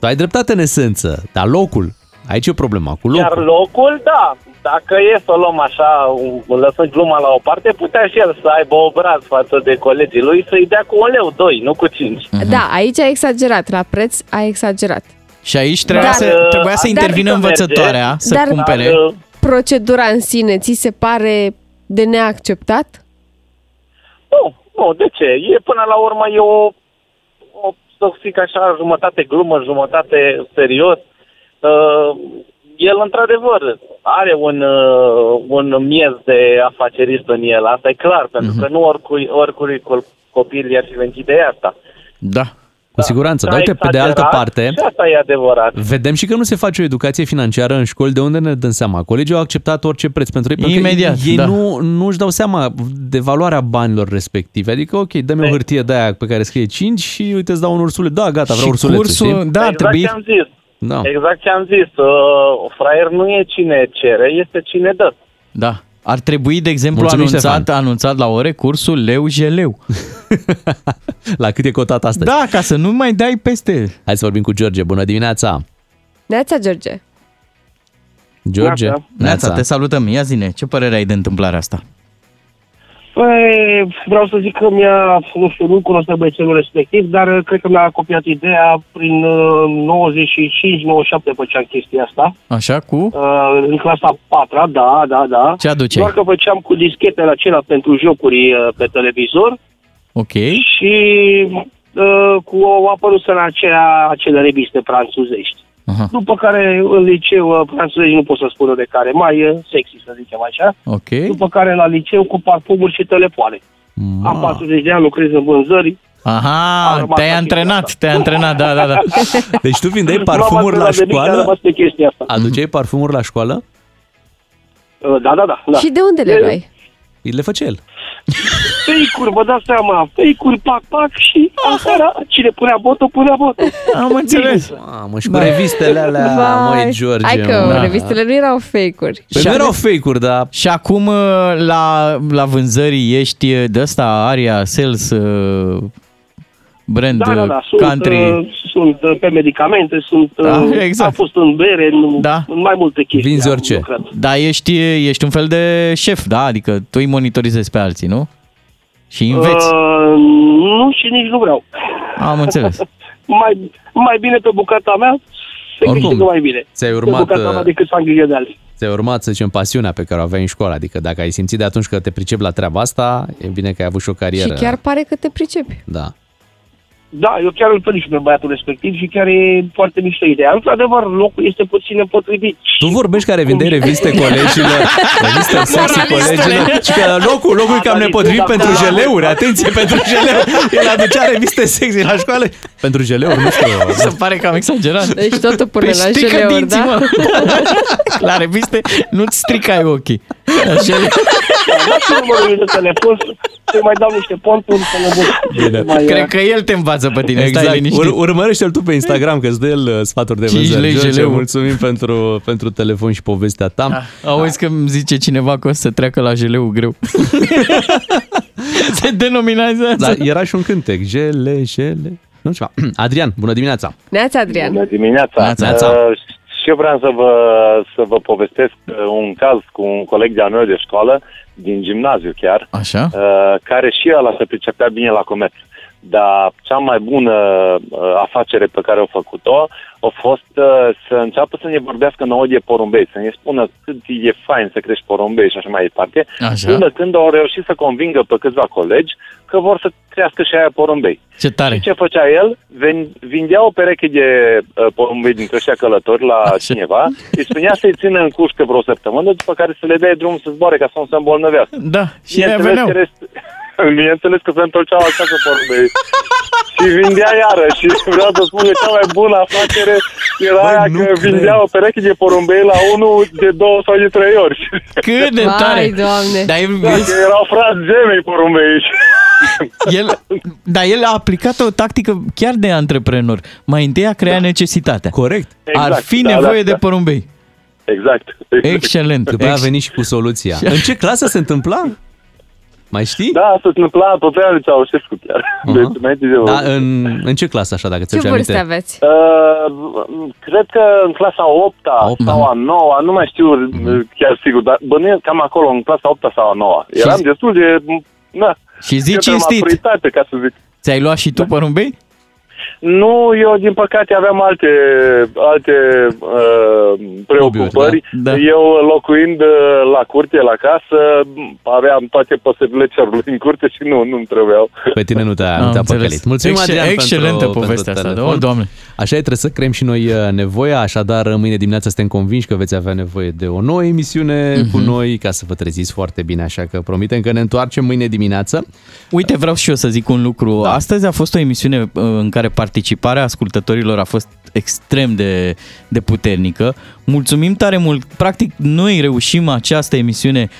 tu ai dreptate în esență, dar locul, aici e problema cu locul. Iar locul, da, dacă e să o luăm așa, um, lăsând gluma la o parte, putea și el să aibă obraz față de colegii lui să-i dea cu un leu, doi, nu cu cinci. Da, aici a exagerat, la preț a exagerat. Și aici trebuia, Dar- să, trebuia să dar- intervină Dar- învățătoarea să dar- cumpere. Dar, uh, Procedura în sine ți se pare de neacceptat? Nu, nu, de ce? E până la urmă e o, o să zic așa, jumătate glumă, jumătate serios. Uh, el, într-adevăr, are un, uh, un miez de afacerist în el, asta e clar, pentru Mhm. că nu oricui, oricui col- copil i-ar fi venit ideea asta. Da. Cu siguranță. Dar A uite, pe de altă exagerat parte, Și asta e adevărat. vedem și că nu se face o educație financiară în școli, de unde ne dăm seama? Colegii au acceptat orice preț pentru ei, pentru Imediat, că ei da. nu, nu își dau seama de valoarea banilor respective. Adică, ok, dă-mi o hârtie de aia pe care scrie 5 și uite, îți dau un ursuleț. Da, gata, vreau Și ursulețul, cursul- știi? da, exact trebuie- ce am zis. Da. Exact ce am zis. Uh, fraier nu e cine cere, este cine dă. Da. Ar trebui, de exemplu, Mulțumim, anunțat, Ștefan. anunțat la ore cursul leu-jeleu. La cât e cotat astăzi? Da, ca să nu mai dai peste. Hai să vorbim cu George. Bună dimineața! Neața, George. George, Neața, te salutăm. Ia zine, ce părere ai de întâmplarea asta? Păi, vreau să zic că mi-a, nu știu, nu cunosc pe băiețelul respectiv, dar uh, cred că mi-a copiat ideea prin uh, 95-97 făceam chestia asta. Așa, cu? Uh, în clasa 4 da, da, da. Ce aduceai? Doar că făceam cu dischetele acelea pentru jocuri uh, pe televizor Ok. și uh, cu o apărut în aceea, acele reviste franțuzești. Aha. După care în liceu uh, francezii nu pot să spună de care, mai uh, sexy să zicem așa. Ok. După care la liceu cu parfumuri și telefoane. Am 40 de ani, lucrez în vânzări. Am Aha, rămas te-ai la antrenat, te-ai antrenat, da, da, da. Deci tu vindeai M-am parfumuri la antrenat de mic, am școală? rămas pe chestia asta. Aduceai parfumuri la școală? Uh, Da, da, da. da. Și de unde le luai? Le face el. Fake-uri, vă dați seama, fake-uri, pac, pac și asta era, cine punea botul, punea botul. Am înțeles. Mamă, și cu revistele alea, măi, George. Hai că mă. revistele nu erau fake-uri. Păi nu erau fake-uri, dar... Și acum uh, la, la vânzări ești uh, de ăsta, Aria Sales, uh, brand Da, da, uh, da, sunt, country. uh, sunt uh, pe medicamente, sunt, Da, uh, exact. am fost în bere, în, Da. în mai multe chestii. Vinzi am orice. lucrat. Da, ești, ești un fel de șef, da? Adică tu îi monitorizezi pe alții, nu? Și înveți. Uh, nu și nici nu vreau. Am înțeles. mai, mai bine pe bucata mea, se Oricum, câștigă mai bine. ți-ai Pe urmat, bucata mea uh, decât să am grijă de alții. Ți-ai urmat, să zicem, pasiunea pe care o aveai în școală. Adică dacă ai simțit de atunci că te pricepi la treaba asta, e bine că ai avut și o Și carieră. chiar pare că te pricepi. Da. Da, eu chiar îl felicit pe băiatul respectiv și chiar e foarte mișto ideea. Într-adevăr, locul este puțin nepotrivit. Tu vorbești care vindeai reviste colegilor, reviste sexy colegilor și că locul, locul e cam nepotrivit pentru jeleuri, atenție, pentru jeleuri. El aducea reviste sexy la școală. Pentru jeleuri, nu știu. Se pare că am exagerat. Deci totul pune Păi la strică jeleuri, dinții, da? mă. La reviste nu-ți stricai ochii. Așa e. Dați numărul meu de telefon să mai dau niște ponturi să ne duc. Bine. Mai, Cred că el te învață pe tine, stai Exact. liniștit. Ur- urmărește-l tu pe Instagram, că îți dă el uh, sfaturi de 5 vânzări. lei George, jeleu. mulțumim pentru, pentru telefon și povestea ta. Auzi că îmi zice cineva că o să treacă la jeleu greu. Se denominează. Da, era și un cântec. Jele, jele. Nu ceva. Adrian, bună dimineața. Neața, Adrian. Bună dimineața! Neața. Uh, și eu vreau să vă, să vă povestesc uh, un caz cu un coleg de-al meu de școală, din gimnaziu chiar, Așa? uh, care și ăla se pricepea bine la comerț. Dar cea mai bună uh, afacere pe care au făcut-o a fost uh, să înceapă să ne vorbească nouă de porumbei, să ne spună cât e fain să crești porumbei și așa mai departe, Așa. până când au reușit să convingă pe câțiva colegi că vor să crească și aia porumbei. Ce tare. Și ce făcea el? Ven- Vindea o pereche de uh, porumbei dintre ăștia călători la Așa. cineva, îi spunea să-i țină în cușcă vreo săptămână, după care să le dea drum să zboare ca să nu se îmbolnăvească. Da, și aia Bineînțeles veneau. că rest... Bineînțeles că se întorceau acasă porumbei. și vindea iară și vreau să spun că cea mai bună afacere era Băi, aia nu că cred. vindea o pereche de porumbei la unul de două sau de trei ori. Cât de Vai, tare. Doamne. Dar el, Da, că erau frați gemei porumbei. el, dar el a aplicat o tactică chiar de antreprenor. Mai întâi a creat necesitatea. Corect. Ar Exact, fi da, nevoie da, de da. porumbei. Exact. exact. Excelent. După aia a Ex- venit și cu soluția. În ce clasă se întâmpla? Mai știi? Da, se întâmpla pe vremea lui Ceaușescu chiar. Aha. Deci, înainte de Da, în, în ce clasă așa, dacă Ce ți-aduce vârste aminte? aveți? Uh, cred că în clasa 8 opta. sau a 9 nu mai știu uh, chiar sigur, dar bănuiesc cam acolo, în clasa 8 sau a 9 Eram zi- destul de, na, Și zi către cinstit. maturitate, ca să zic. Ți-ai luat și tu porumbei? Nu, eu din păcate aveam alte, alte uh, preocupări. da. Da. Eu locuind uh, la curte, la casă, aveam toate păsările cerului în curte și nu, nu-mi trebuiau. Pe tine nu te-a, nu Am te-a înțeles. păcălit. Mulțumim, Excel- Adrian, excelentă pentru, povestea pentru asta, telefon. da, o, Doamne. Așa e, trebuie să creăm și noi uh, nevoia, așadar mâine dimineața suntem convinși că veți avea nevoie de o nouă emisiune Mhm. cu noi ca să vă treziți foarte bine, așa că promitem că ne întoarcem mâine dimineață. Uite, vreau și eu să zic un lucru. Da. Astăzi a fost o emisiune uh, în care participarea ascultătorilor a fost extrem de, de puternică. Mulțumim tare mult. Practic, noi reușim această emisiune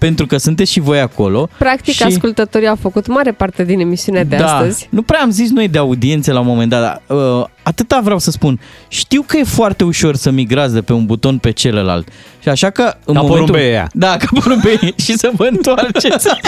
pentru că sunteți și voi acolo. Practic, și... ascultătorii au făcut mare parte din emisiunea de da, astăzi. nu prea am zis noi de audiențe la un moment dat, dar uh, atâta vreau să spun. Știu că e foarte ușor să migrați de pe un buton pe celălalt. Și așa că în Ca momentul... porumbeia. Da, ca porumbeie și să vă întoarceți.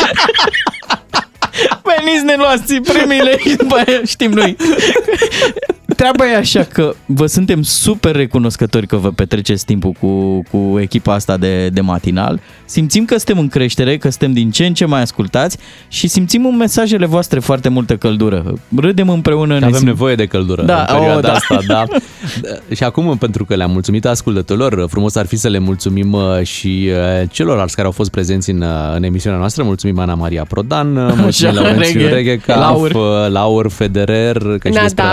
Veniți, ne luați primile și după aia știm noi. Treaba e așa că vă suntem super recunoscători că vă petreceți timpul cu, cu echipa asta de, de matinal. Simțim că suntem în creștere, că suntem din ce în ce mai ascultați și simțim în mesajele voastre foarte multă căldură. Râdem împreună. ne Avem sim- nevoie de căldură Da, în perioada o, da. asta, da. Și acum, pentru că le-am mulțumit ascultătorilor, frumos ar fi să le mulțumim uh, și uh, celorlalți care au fost prezenți în, uh, în emisiunea noastră. Mulțumim Ana Maria Prodan, uh, mulțumim Așa, Laurențiu Reghe, Reghecaf, Laur. Laur. Laur Federer, că și despre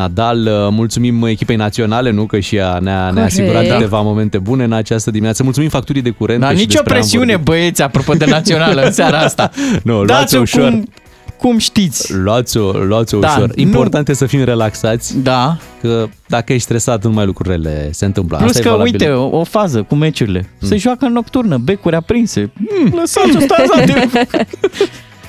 Nadal. Nadal, uh, mulțumim echipei naționale, nu că și ea ne-a, ne-a Corect. asigurat Da. câteva momente bune în această dimineață. Mulțumim facturii de curent. Dar că și nicio despre ea am presiune, vorbit. băieți, apropo de națională în seara asta. Nu, Dați-o luați-o ușor. Cum, cum știți. Luați-o, luați-o Da, ușor. nu- Important e să fim relaxați. Da. Că dacă ești stresat, nu numai lucrurile se întâmplă. Plus Asta că, e valabil. uite, o, o fază cu meciurile. Se joacă în nocturnă, becuri aprinse. Mm, lăsați-o, stați la timp.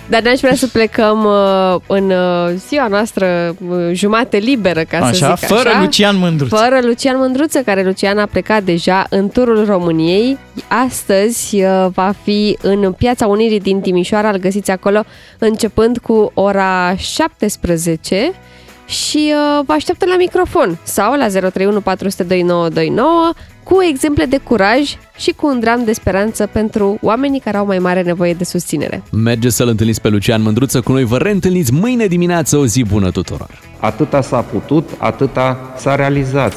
Dar n-aș vrea să plecăm uh, în uh, ziua noastră uh, jumate liberă, ca să Așa, zic fără așa. Lucian Mândruț. Fără Lucian Mândruță, care Lucian a plecat deja în turul României. Astăzi uh, va fi în Piața Unirii din Timișoara, îl găsiți acolo, începând cu ora 17 și uh, vă așteaptă la microfon sau la 031 400 2929 cu exemple de curaj și cu un dram de speranță pentru oamenii care au mai mare nevoie de susținere. Mergeți să-l întâlniți pe Lucian Mândruță cu noi. Vă reîntâlniți mâine dimineață. O zi bună tuturor! Atâta s-a putut, atâta s-a realizat.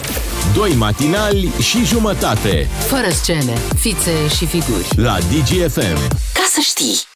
Doi matinali și jumătate Fără scene, fițe și figuri. la DGFM. Ca să știi!